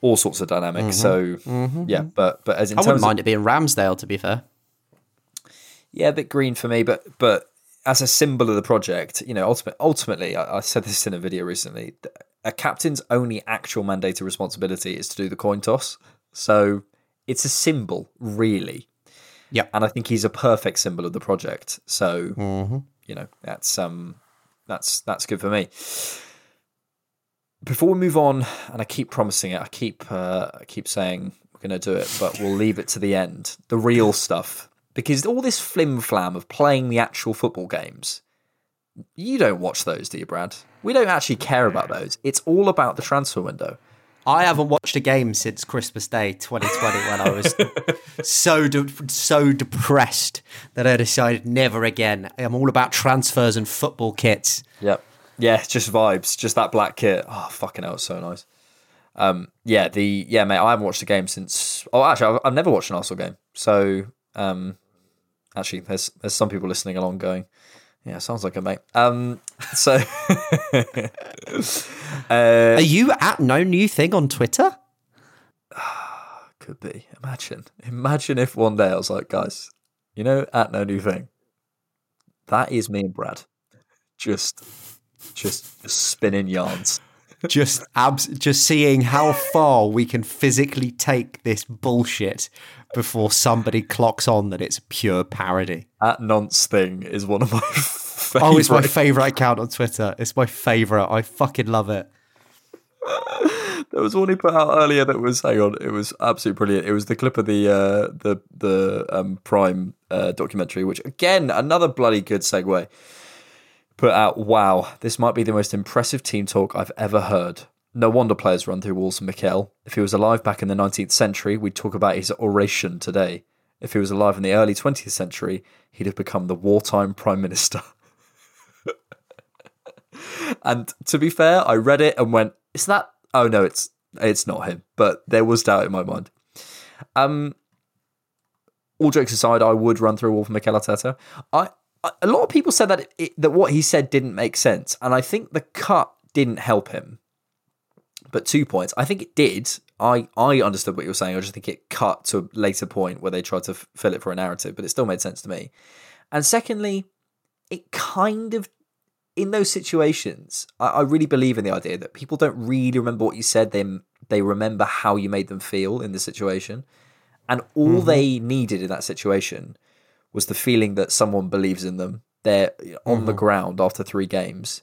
all sorts of dynamics. So, yeah, but but as in I wouldn't mind of, it being Ramsdale. To be fair, yeah, a bit green for me, but but as a symbol of the project, you know, ultimate, ultimately, I, I said this in a video recently. A captain's only actual mandated responsibility is to do the coin toss. So it's a symbol, really. Yeah. and I think he's a perfect symbol of the project. So Mm-hmm. you know, that's um, that's that's good for me. Before we move on, and I keep promising it, I keep uh, I keep saying we're going to do it, but we'll leave it to the end. The real stuff, because all this flim flam of playing the actual football games, you don't watch those, do you, Brad? We don't actually care about those. It's all about the transfer window. I haven't watched a game since Christmas Day 2020 when I was so de- so depressed that I decided never again. I'm all about transfers and football kits. Yep. Yeah, just vibes, just that black kit. Oh, fucking hell, it's so nice. Um, yeah, the yeah, mate. I haven't watched a game since. Oh, actually, I've, I've never watched an Arsenal game. So, um, actually, there's there's some people listening along going, yeah, sounds like a mate. Um, so, uh, Are you at no new thing on Twitter? could be. Imagine, imagine if one day I was like, guys, you know, at no new thing. That is me and Brad, just, just, just spinning yarns. just abs- just seeing how far we can physically take this bullshit before somebody clocks on that it's pure parody. At nonce thing is one of my. Favorite. Oh, it's my favorite account on Twitter. It's my favorite. I fucking love it. There was one he put out earlier that was hang on, it was absolutely brilliant. It was the clip of the uh, the the um, Prime uh, documentary, which again another bloody good segue. Put out, wow, this might be the most impressive team talk I've ever heard. No wonder players run through walls. Mikel, if he was alive back in the 19th century, we'd talk about his oration today. If he was alive in the early 20th century, he'd have become the wartime prime minister. and to be fair, I read it and went, "Is that? Oh no, it's it's not him." But there was doubt in my mind. Um, all jokes aside, I would run through a wall for Mikel Arteta. I a lot of people said that it, that what he said didn't make sense, and I think the cut didn't help him. But two points, I think it did. I I understood what you were saying. I just think it cut to a later point where they tried to f- fill it for a narrative, but it still made sense to me. And secondly, it kind of in those situations, I, I really believe in the idea that people don't really remember what you said. They they remember how you made them feel in the situation, and all Mhm. they needed in that situation was the feeling that someone believes in them. They're on the Mhm. ground after three games,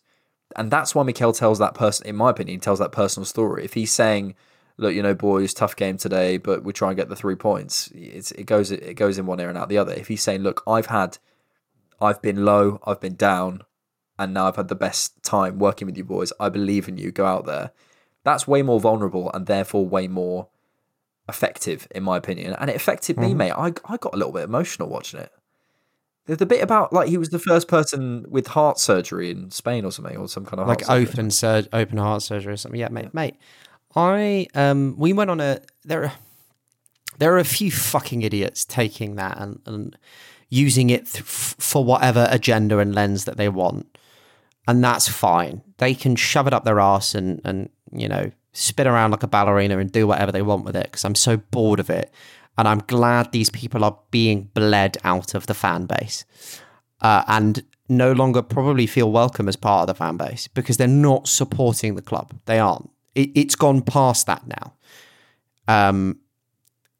and that's why Mikel tells that person. In my opinion, tells that personal story. If he's saying, "Look, you know, boys, tough game today, but we try and get the three points," it's, it goes it goes in one ear and out the other. If he's saying, "Look, I've had." I've been low, I've been down, and now I've had the best time working with you boys. I believe in you. Go out there. That's way more vulnerable and therefore way more effective, in my opinion. And it affected me, Mhm. mate. I, I got a little bit emotional watching it. The, the bit about like he was the first person with heart surgery in Spain or something, or some kind of like surgery. open sur- open heart surgery or something. Yeah, mate, mate. I um we went on a there are there are a few fucking idiots taking that and, and using it th- for whatever agenda and lens that they want. And that's fine. They can shove it up their ass and and you know spin around like a ballerina and do whatever they want with it because I'm so bored of it. And I'm glad these people are being bled out of the fan base uh, and no longer probably feel welcome as part of the fan base because they're not supporting the club. They aren't. It, it's gone past that now. Um,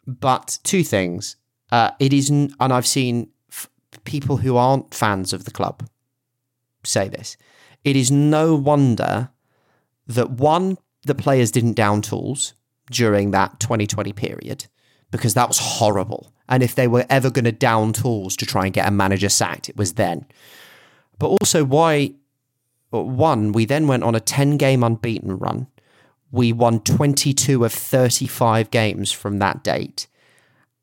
but two things. Uh, it isn't, and I've seen f- people who aren't fans of the club say this. It is no wonder that one, the players didn't down tools during that 2020 period because that was horrible. And if they were ever going to down tools to try and get a manager sacked, it was then. But also, why? One, we then went on a 10 game unbeaten run. We won 22 of 35 games from that date.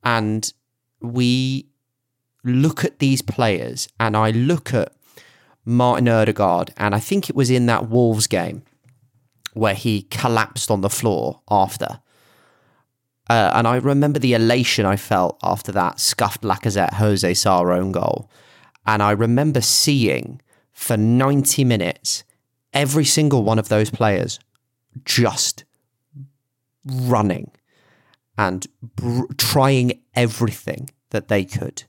And we look at these players, and I look at Martin Odegaard, and I think it was in that Wolves game where he collapsed on the floor after. Uh, and I remember the elation I felt after that scuffed Lacazette Jose Sá own goal. And I remember seeing for 90 minutes every single one of those players just running and br- trying everything that they could.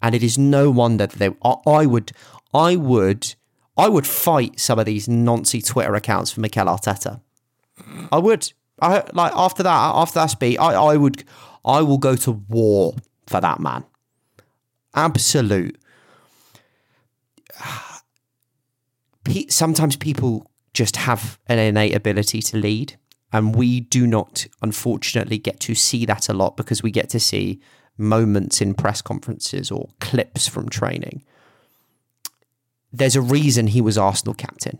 And it is no wonder that they. I, I would, I would, I would fight some of these Nancy Twitter accounts for Mikel Arteta. I would. I like after that. After that speech, I, I would. I will go to war for that man. Absolute. Sometimes people just have an innate ability to lead, and we do not, unfortunately, get to see that a lot because we get to see moments in press conferences or clips from training. There's a reason he was Arsenal captain.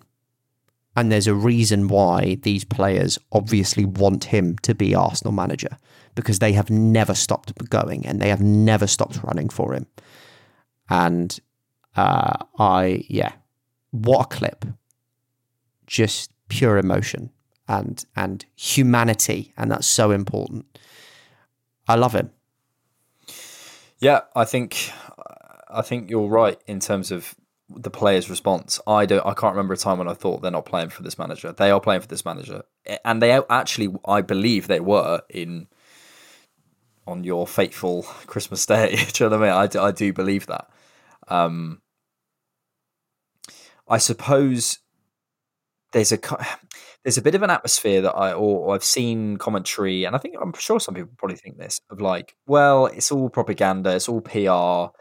And there's a reason why these players obviously want him to be Arsenal manager because they have never stopped going and they have never stopped running for him. And uh, I, yeah, what a clip. Just pure emotion and and humanity, and that's so important. I love him. Yeah, I think I think you're right in terms of the players' response. I don't. I can't remember a time when I thought they're not playing for this manager. They are playing for this manager, and they actually, I believe, they were in on your fateful Christmas day. do you know what I mean? I do, I do believe that. Um, I suppose there's a there's a bit of an atmosphere that I or, or I've seen commentary, and I think I'm sure some people probably think this of like, well, it's all propaganda, it's all PR,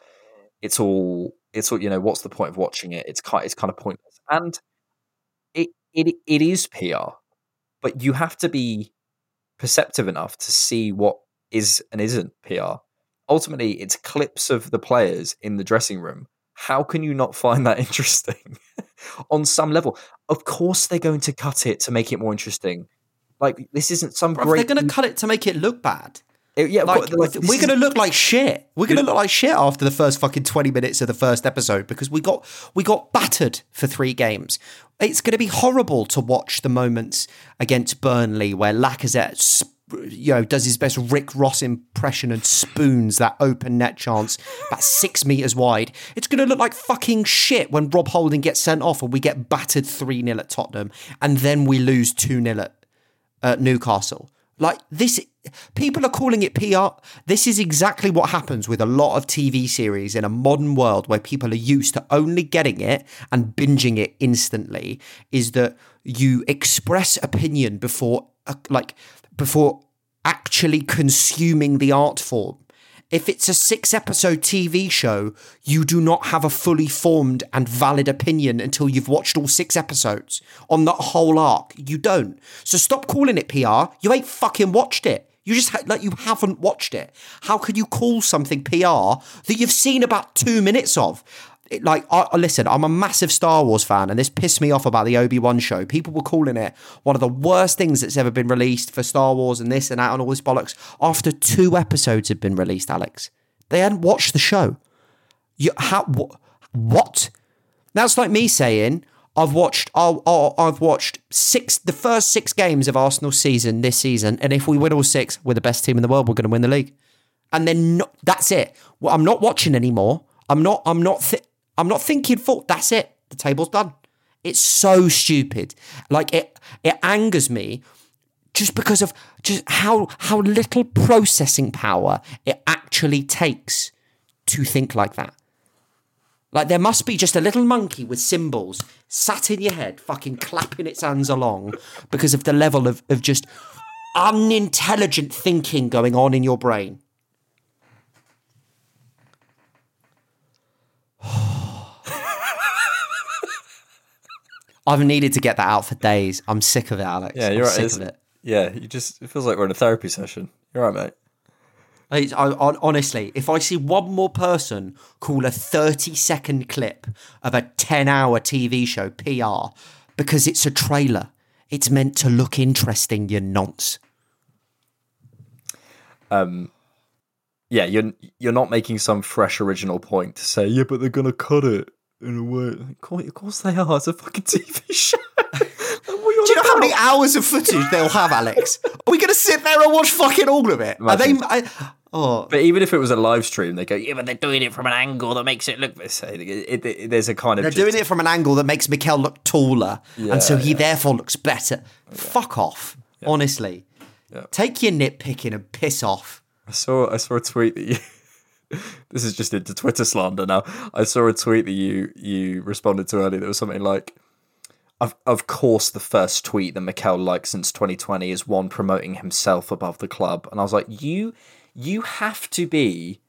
it's all it's all you know. What's the point of watching it? It's kind it's kind of pointless, and it it it is PR, but you have to be perceptive enough to see what is and isn't PR. Ultimately, it's clips of the players in the dressing room. How can you not find that interesting? on some level. Of course, they're going to cut it to make it more interesting. Like this isn't some great. They're going to cut it to make it look bad. It, yeah, like, like, we're going to look like shit. We're going to look like shit after the first fucking twenty minutes of the first episode because we got we got battered for three games. It's going to be horrible to watch the moments against Burnley where Lacazette you know, does his best Rick Ross impression and spoons that open net chance about six meters wide. It's going to look like fucking shit when Rob Holding gets sent off and we get battered 3 0 at Tottenham and then we lose 2 0 at, at Newcastle. Like this, people are calling it PR. This is exactly what happens with a lot of TV series in a modern world where people are used to only getting it and binging it instantly. Is that you express opinion before, uh, like, before actually consuming the art form. If it's a six episode TV show, you do not have a fully formed and valid opinion until you've watched all six episodes on that whole arc. You don't. So stop calling it PR. You ain't fucking watched it. You just ha- like you haven't watched it. How can you call something PR that you've seen about two minutes of? It, like, I, listen, I'm a massive Star Wars fan, and this pissed me off about the Obi Wan show. People were calling it one of the worst things that's ever been released for Star Wars, and this and that, and all this bollocks. After two episodes had been released, Alex, they hadn't watched the show. You how wh- what? That's like me saying I've watched oh, oh, I've watched six the first six games of Arsenal season this season, and if we win all six, we're the best team in the world. We're going to win the league, and then no, that's it. Well, I'm not watching anymore. I'm not. I'm not. Th- I'm not thinking full. That's it. The table's done. It's so stupid. Like it it angers me just because of just how how little processing power it actually takes to think like that. Like there must be just a little monkey with cymbals sat in your head, fucking clapping its hands along because of the level of, of just unintelligent thinking going on in your brain. I've needed to get that out for days. I'm sick of it, Alex. Yeah, you're I'm right. Sick It's- of it. Yeah, you just it feels like we're in a therapy session. You're right, mate. I, I, honestly, if I see one more person call a 30 second clip of a 10 hour TV show PR because it's a trailer, it's meant to look interesting, you nonce. Um, yeah, you're you're not making some fresh original point to say, yeah, but they're gonna cut it. In a way. Of course, they are. It's a fucking TV show. Do you know how many hours of footage they'll have, Alex? Are we going to sit there and watch fucking all of it? Are they? I, oh, But even if it was a live stream, they go, yeah, but they're doing it from an angle that makes it look this. There's a kind of. they're just- doing it from an angle that makes Mikel look taller, and so Yeah, he therefore looks better. Fuck off, honestly. Take your nitpicking and piss off. I saw I saw a tweet that you. this is just into Twitter slander now. I saw a tweet that you you responded to earlier. That was something like, "Of of course, the first tweet that Mikel liked since 2020 is one promoting himself above the club." And I was like, "You you have to be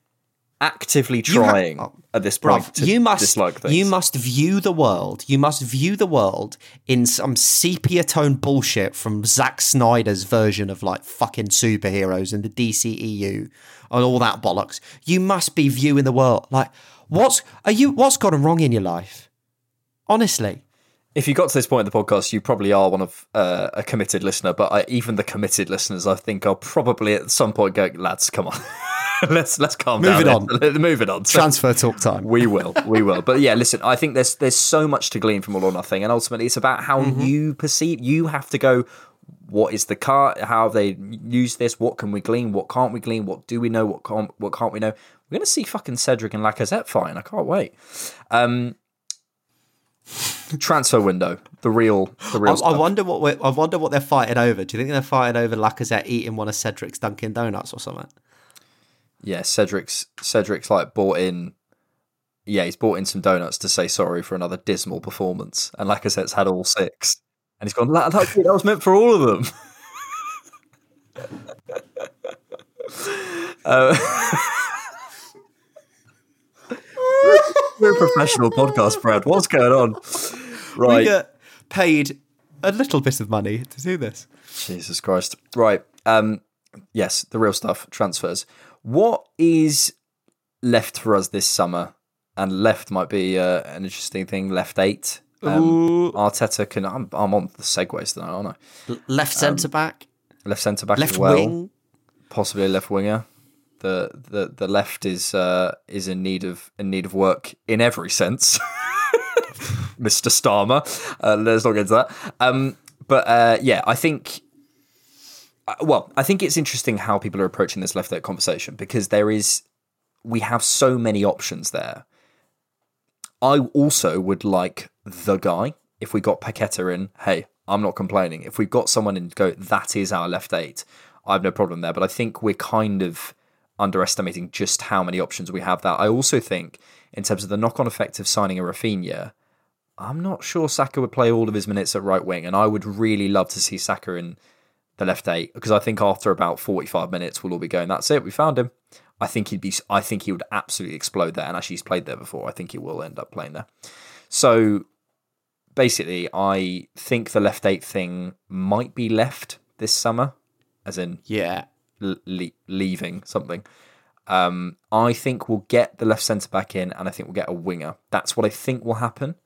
actively trying oh, at this point Bruv, you must dislike things." you must view the world. You must view the world in some sepia tone bullshit from Zack Snyder's version of like fucking superheroes in the DCEU and all that bollocks. You must be viewing the world like what's are you what's gone wrong in your life? Honestly. if you got to this point in the podcast, you probably are one of uh, a committed listener. But I, even the committed listeners, I think, are probably at some point going, "Lads, come on, let's let's calm Moving down. on. Moving on. So- Transfer talk time. we will, we will. But yeah, listen, I think there's there's so much to glean from All or Nothing, and ultimately, it's about how Mm-hmm. you perceive. You have to go. What is the car? How have they use this? What can we glean? What can't we glean? What do we know? What can't what can't we know? We're going to see fucking Cedric and Lacazette fine. I can't wait. Um, transfer window, the real, the real. I stuff. wonder what we're, I wonder what they're fighting over. Do you think they're fighting over Lacazette eating one of Cedric's Dunkin' Donuts or something? yeah, Cedric's Cedric's like bought in. Yeah, he's bought in some donuts to say sorry for another dismal performance, and Lacazette's had all six, and he's gone. "La- That, that was meant for all of them. uh, we're a professional podcast, Brad. What's going on? Right. We get paid a little bit of money to do this. Jesus Christ. Right. Um yes, the real stuff, transfers. What is left for us this summer? And left might be uh, an interesting thing. Left eight. Um, Arteta can. I'm, I'm on the segues tonight, aren't I? Left centre back, Left centre back left as well. wing. Possibly a left winger. The the the left is uh, is in need of in need of work in every sense. Mr. Starmer. Uh, let's not get into that. Um, but uh, yeah, I think. uh, Well, I think it's interesting how people are approaching this left eight conversation because there is, we have so many options there. I also would like the guy. If we got Paqueta in, hey, I'm not complaining. If we've got someone in, go, that is our left eight. I have no problem there. But I think we're kind of underestimating just how many options we have. That I also think, in terms of the knock-on effect of signing a Rafinha, I'm not sure Saka would play all of his minutes at right wing, and I would really love to see Saka in the left eight because I think after about 45 minutes we'll all be going, "That's it, we found him." I think he'd be. I think he would absolutely explode there, and actually he's played there before. I think he will end up playing there. So basically, I think the left eight thing might be left this summer, as in Yeah. le- leaving something. Um, I think we'll get the left centre back in, and I think we'll get a winger. That's what I think will happen.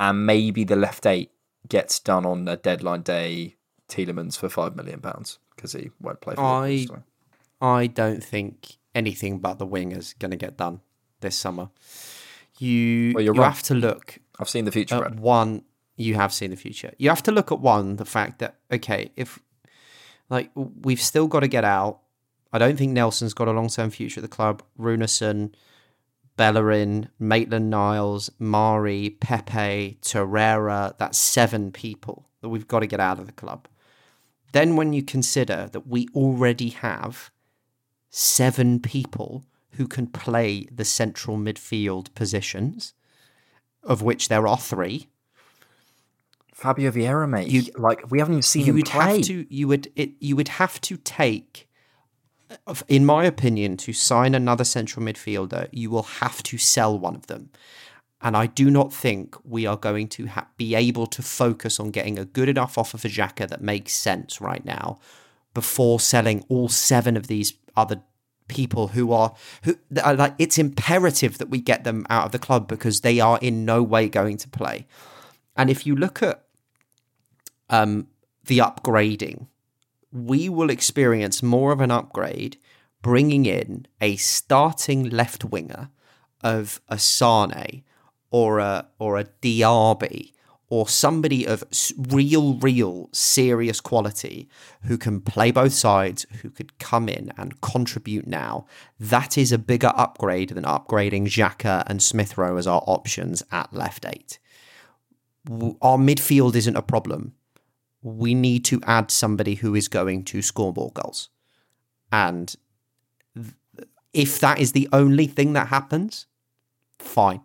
And maybe the left eight gets done on a deadline day. Tielemans for five million pounds because he won't play for. I. I don't think anything but the wing is going to get done this summer. You Well, you have to look I've seen the future. Brad. one. You have seen the future. You have to look at one the fact that okay, if like we've still got to get out. I don't think Nelson's got a long term future at the club. Runarsson, Bellerin, Maitland Niles, Mari, Pepe, Torreira. That's seven people that we've got to get out of the club. Then, when you consider that we already have seven people who can play the central midfield positions, of which there are three, Fabio Vieira, mate. You'd- like we haven't even seen you him would play. have to you would it you would have to take in my opinion to sign another central midfielder you will have to sell one of them and I do not think we are going to ha- be able to focus on getting a good enough offer for Xhaka that makes sense right now before selling all seven of these other people who are who are like it's imperative that we get them out of the club because they are in no way going to play. And if you look at um, the upgrading, we will experience more of an upgrade bringing in a starting left winger of a Sane or a or a Diaby or somebody of real, real, serious quality who can play both sides, who could come in and contribute now, that is a bigger upgrade than upgrading Xhaka and Smith Rowe as our options at left eight. Our midfield isn't a problem. We need to add somebody who is going to score more goals. And if that is the only thing that happens, fine.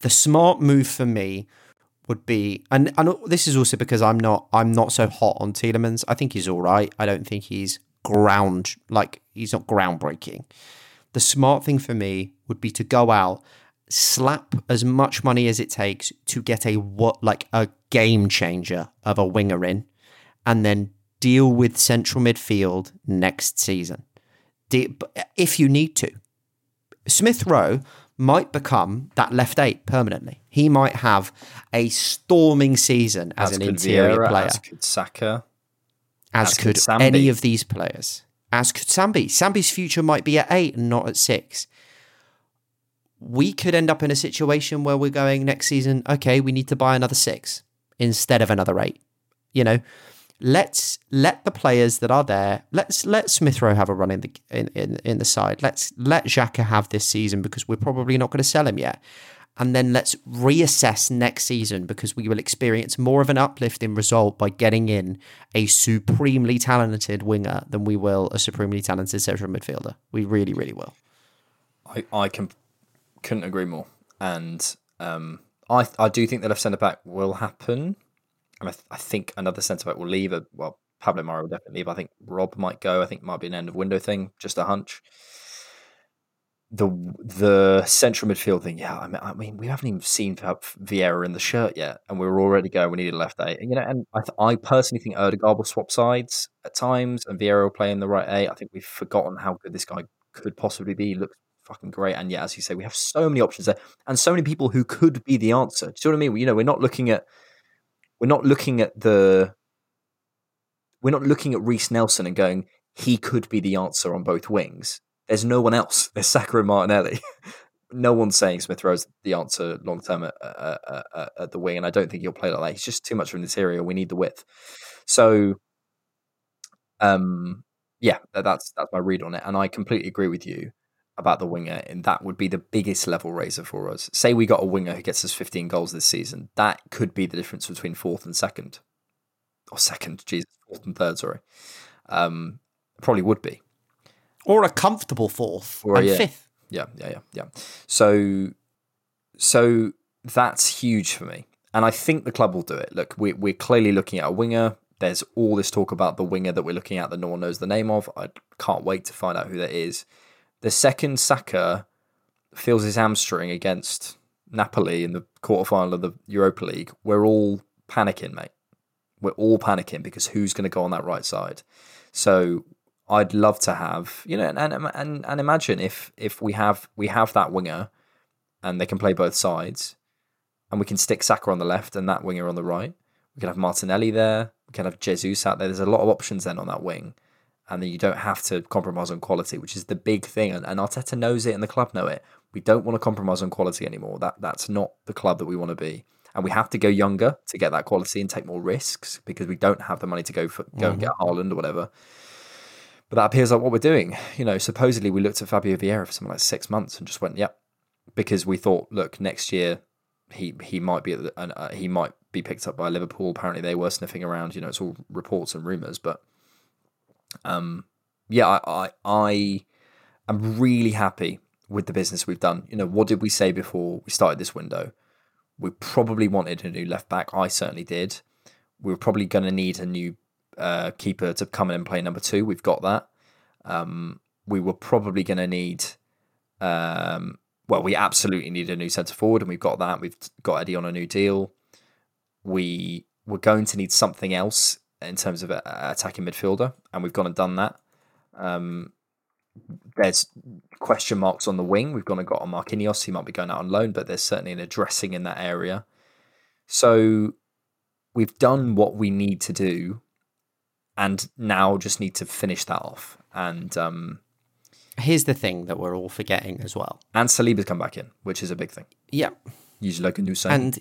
The smart move for me would be, and and this is also because I'm not I'm not so hot on Tielemans. I think he's all right. I don't think he's ground like he's not groundbreaking. The smart thing for me would be to go out, slap as much money as it takes to get a what like a game changer of a winger in, and then deal with central midfield next season, if you need to. Smith Rowe might become that left eight permanently. He might have a storming season as, an interior Vieira, player, As could Saka. as, as could, could any of these players. As could Sambi. Sambi's future might be at eight and not at six. We could end up in a situation where we're going next season, okay, we need to buy another six instead of another eight. You know, let's let the players that are there. Let's let Smith Rowe have a run in the in, in, in the side. Let's let Xhaka have this season because we're probably not going to sell him yet. And then let's reassess next season because we will experience more of an uplift in result by getting in a supremely talented winger than we will a supremely talented central midfielder. We really, really will. I, I can, couldn't agree more. And um, I I do think the left centre back will happen. And I, th- I think another centre back will leave. Well, Pablo Marí will definitely leave. I think Rob might go. I think might be an end of window thing, just a hunch. The the central midfield thing, yeah. I mean, I mean, we haven't even seen Vieira in the shirt yet, and we were already going. We need a left eight, you know. And I, th- I personally think Odegaard will swap sides at times, and Vieira will play in the right eight. I think we've forgotten how good this guy could possibly be. He looks fucking great, and yeah, as you say, we have so many options there, and so many people who could be the answer. Do you know what I mean? You know, we're not looking at we're not looking at the we're not looking at Reiss Nelson and going he could be the answer on both wings. There's no one else. There's Saka and Martinelli. no one's saying Smith Rowe's the answer long term at, at, at, at, the wing, and I don't think he'll play like that. He's just too much of an interior. We need the width. So, um, yeah, that's that's my read on it, and I completely agree with you about the winger, and that would be the biggest level raiser for us. Say we got a winger who gets us 15 goals this season, that could be the difference between fourth and second, or second, Jesus, fourth and third. Sorry, um, probably would be, or a comfortable fourth or and yeah, fifth. Yeah, yeah, yeah, yeah. So, so that's huge for me, and I think the club will do it. Look, we, we're clearly looking at a winger. There's all this talk about the winger that we're looking at that no one knows the name of. I can't wait to find out who that is. The second Saka feels his hamstring against Napoli in the quarterfinal of the Europa League, we're all panicking, mate. We're all panicking because who's going to go on that right side? So I'd love to have, you know, and and and imagine if if we have we have that winger, and they can play both sides, and we can stick Saka on the left and that winger on the right. We can have Martinelli there. We can have Jesus out there. There's a lot of options then on that wing and then you don't have to compromise on quality, which is the big thing. And, and Arteta knows it, and the club know it. We don't want to compromise on quality anymore. That that's not the club that we want to be. And we have to go younger to get that quality and take more risks because we don't have the money to go for go mm-hmm. and get Haaland or whatever. But that appears like what we're doing. You know, supposedly we looked at Fabio Vieira for something like six months and just went, "Yep," because we thought, look, next year he he might be uh, he might be picked up by Liverpool. Apparently, they were sniffing around. You know, it's all reports and rumors, but um, yeah, I, I, I am really happy with the business we've done. You know, what did we say before we started this window? We probably wanted a new left back. I certainly did. We were probably going to need a new uh, keeper to come in and play number two. We've got that. Um, we were probably going to need. Um, well, we absolutely need a new centre forward, and we've got that. We've got Eddie on a new deal. We were going to need something else in terms of attacking midfielder, and we've gone and done that. Um, there's question marks on the wing. We've gone and got on Marquinhos. He might be going out on loan, but there's certainly an addressing in that area. So we've done what we need to do, and now just need to finish that off. And um, here's the thing that we're all forgetting as well. And Saliba's come back in, which is a big thing. Yeah. Usually like a new sign. And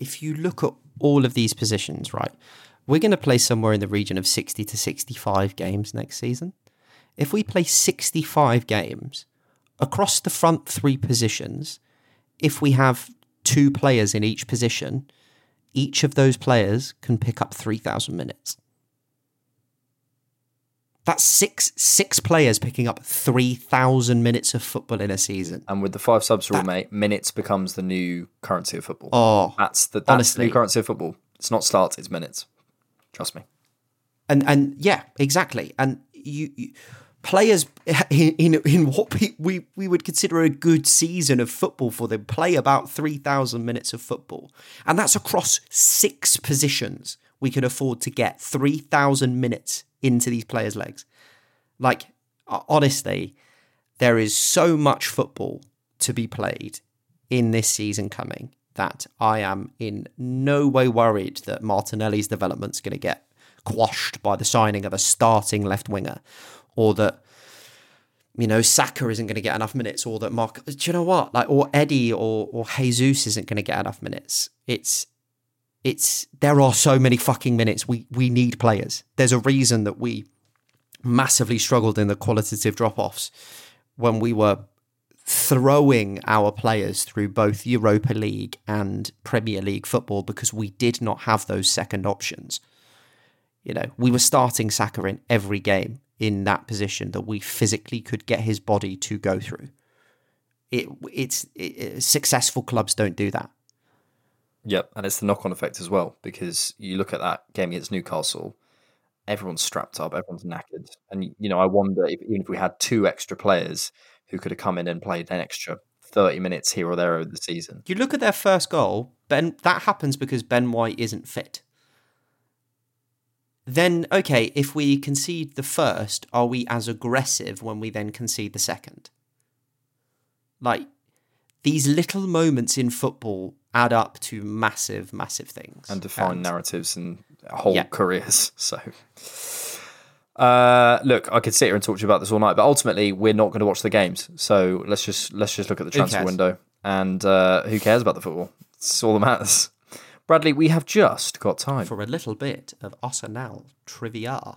if you look at all of these positions, right, we're going to play somewhere in the region of 60 to 65 games next season. If we play 65 games across the front three positions, if we have two players in each position, each of those players can pick up 3,000 minutes. That's six six players picking up 3,000 minutes of football in a season. And with the five subs rule, mate, minutes becomes the new currency of football. Oh, that's the that's honestly. the new currency of football. It's not starts, it's minutes. Trust me. And and yeah, exactly. And you, you players in, in in what we, we we would consider a good season of football for them play about 3000 minutes of football. And that's across six positions. We can afford to get 3000 minutes into these players' legs. Like honestly, there is so much football to be played in this season coming that I am in no way worried that Martinelli's development's going to get quashed by the signing of a starting left winger, or that you know Saka isn't going to get enough minutes, or that Mark, do you know what, like, or Eddie or or Jesus isn't going to get enough minutes. It's it's there are so many fucking minutes. We we need players. There's a reason that we massively struggled in the qualitative drop offs when we were throwing our players through both Europa League and Premier League football because we did not have those second options. You know, we were starting Saka in every game in that position that we physically could get his body to go through. It, it's it, successful clubs don't do that. Yep, and it's the knock-on effect as well because you look at that game against Newcastle, everyone's strapped up, everyone's knackered, and you know I wonder if even if we had two extra players who could have come in and played an extra thirty minutes here or there over the season. You look at their first goal, Ben. That happens because Ben White isn't fit. Then okay, if we concede the first, are we as aggressive when we then concede the second? Like these little moments in football add up to massive, massive things and define and, narratives and whole yeah. careers. So, uh, look, I could sit here and talk to you about this all night, but ultimately, we're not going to watch the games. So let's just let's just look at the transfer window and uh, who cares about the football? It's all that matters. Bradley, we have just got time for a little bit of Arsenal trivia.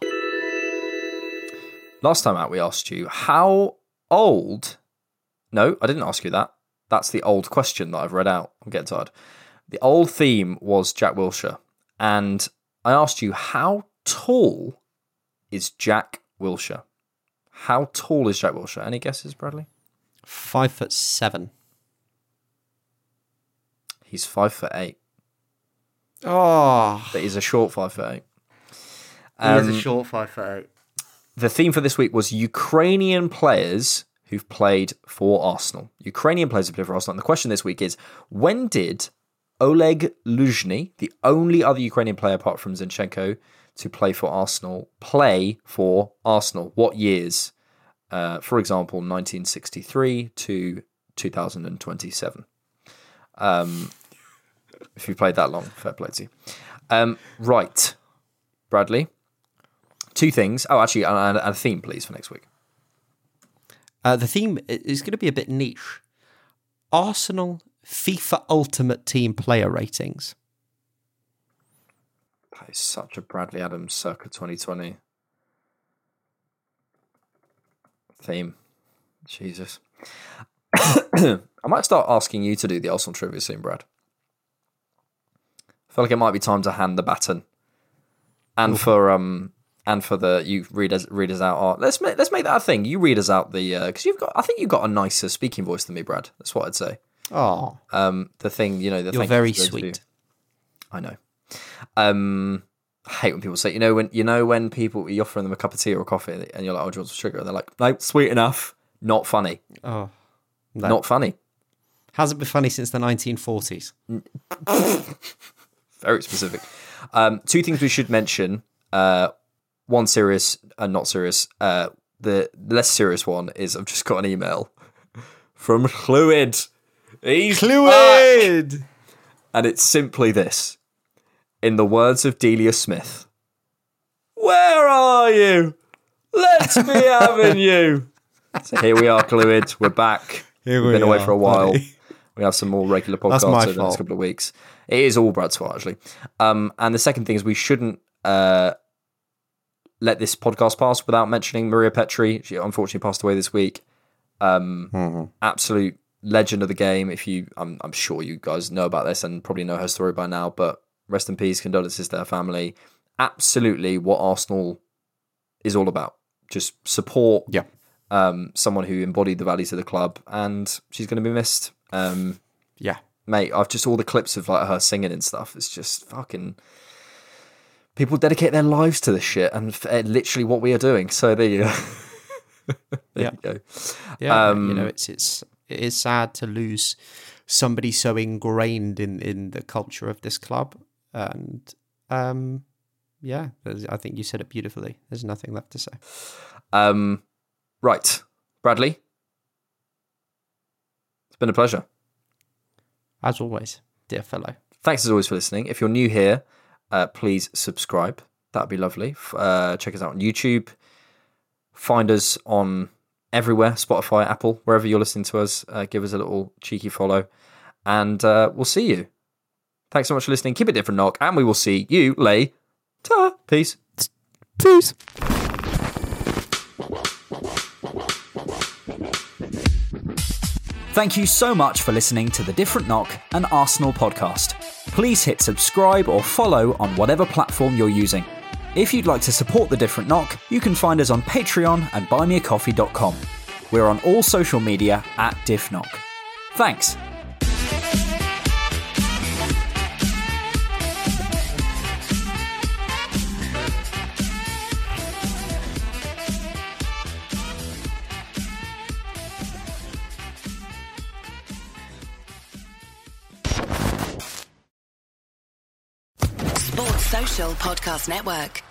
Last time out, we asked you how old. No, I didn't ask you that. That's the old question that I've read out. I'm getting tired. The old theme was Jack Wilshere. And I asked you, how tall is Jack Wilshere? How tall is Jack Wilshere? Any guesses, Bradley? Five foot seven. He's five foot eight. Oh. But he's a short five foot eight. Um, he is a um, short five foot eight. The theme for this week was Ukrainian players who've played for Arsenal. Ukrainian players who played for Arsenal. And the question this week is when did Oleg Luzhny, the only other Ukrainian player apart from Zinchenko to play for Arsenal, play for Arsenal? What years? Uh, for example, 1963 to 2027. Um, if you played that long, fair play to you. Um, right, Bradley. Two things. Oh, actually, and a theme, please, for next week. Uh, the theme is going to be a bit niche. Arsenal FIFA Ultimate Team player ratings. That is such a Bradley Adams circa 2020 theme. Jesus. I might start asking you to do the Arsenal trivia soon, Brad. I feel like it might be time to hand the baton. And for um and for the you read us read us out art. Let's make let's make that a thing. You read us out the because uh, you've got I think you've got a nicer speaking voice than me, Brad. That's what I'd say. Oh, um, the thing you know, the you're very sweet. I know. Um, I hate when people say, you know, when you know when people you offering them a cup of tea or a coffee, and you're like, "Oh, do you want some sugar?" And they're like, "No, sweet enough." Not funny. Oh, not funny. Hasn't been funny since the 1940s. Very specific. Um, two things we should mention. Uh, one serious and not serious. Uh, the less serious one is I've just got an email from Fluid. He's Fluid, and it's simply this. In the words of Delia Smith, "Where are you? Let's be having you." So here we are, Fluid. We're back. Here We've been we away are, for a while. We have some more regular podcasts over the next couple of weeks. It is all Brad's fault, actually. Um, and the second thing is we shouldn't uh, let this podcast pass without mentioning Maria Petri. She unfortunately passed away this week. Um, Absolute legend of the game. If you, I'm, I'm sure you guys know about this and probably know her story by now. But rest in peace, condolences to her family. Absolutely, what Arsenal is all about. Just support. Yeah. Um, someone who embodied the values of the club, and she's going to be missed. Um, Yeah. mate, I've just all the clips of like her singing and stuff. It's just fucking. People dedicate their lives to this shit, and f- uh, literally what we are doing. So there you go. there Yeah. you go. Yeah, Um, you know, it's it's it is sad to lose somebody so ingrained in in the culture of this club, and um, yeah, I think you said it beautifully. There's nothing left to say. Um, right, Bradley. It's been a pleasure. As always, dear fellow. Thanks as always for listening. If you're new here, uh, please subscribe. That'd be lovely. Uh, check us out on YouTube. Find us on everywhere Spotify, Apple, wherever you're listening to us. Uh, give us a little cheeky follow. And uh, we'll see you. Thanks so much for listening. Keep it different, knock. And we will see you later. Peace. Peace. Thank you so much for listening to the Different Knock and Arsenal podcast. Please hit subscribe or follow on whatever platform you're using. If you'd like to support the Different Knock, you can find us on Patreon and buymeacoffee.com. We're on all social media at DiffKnock. Thanks. Podcast Network.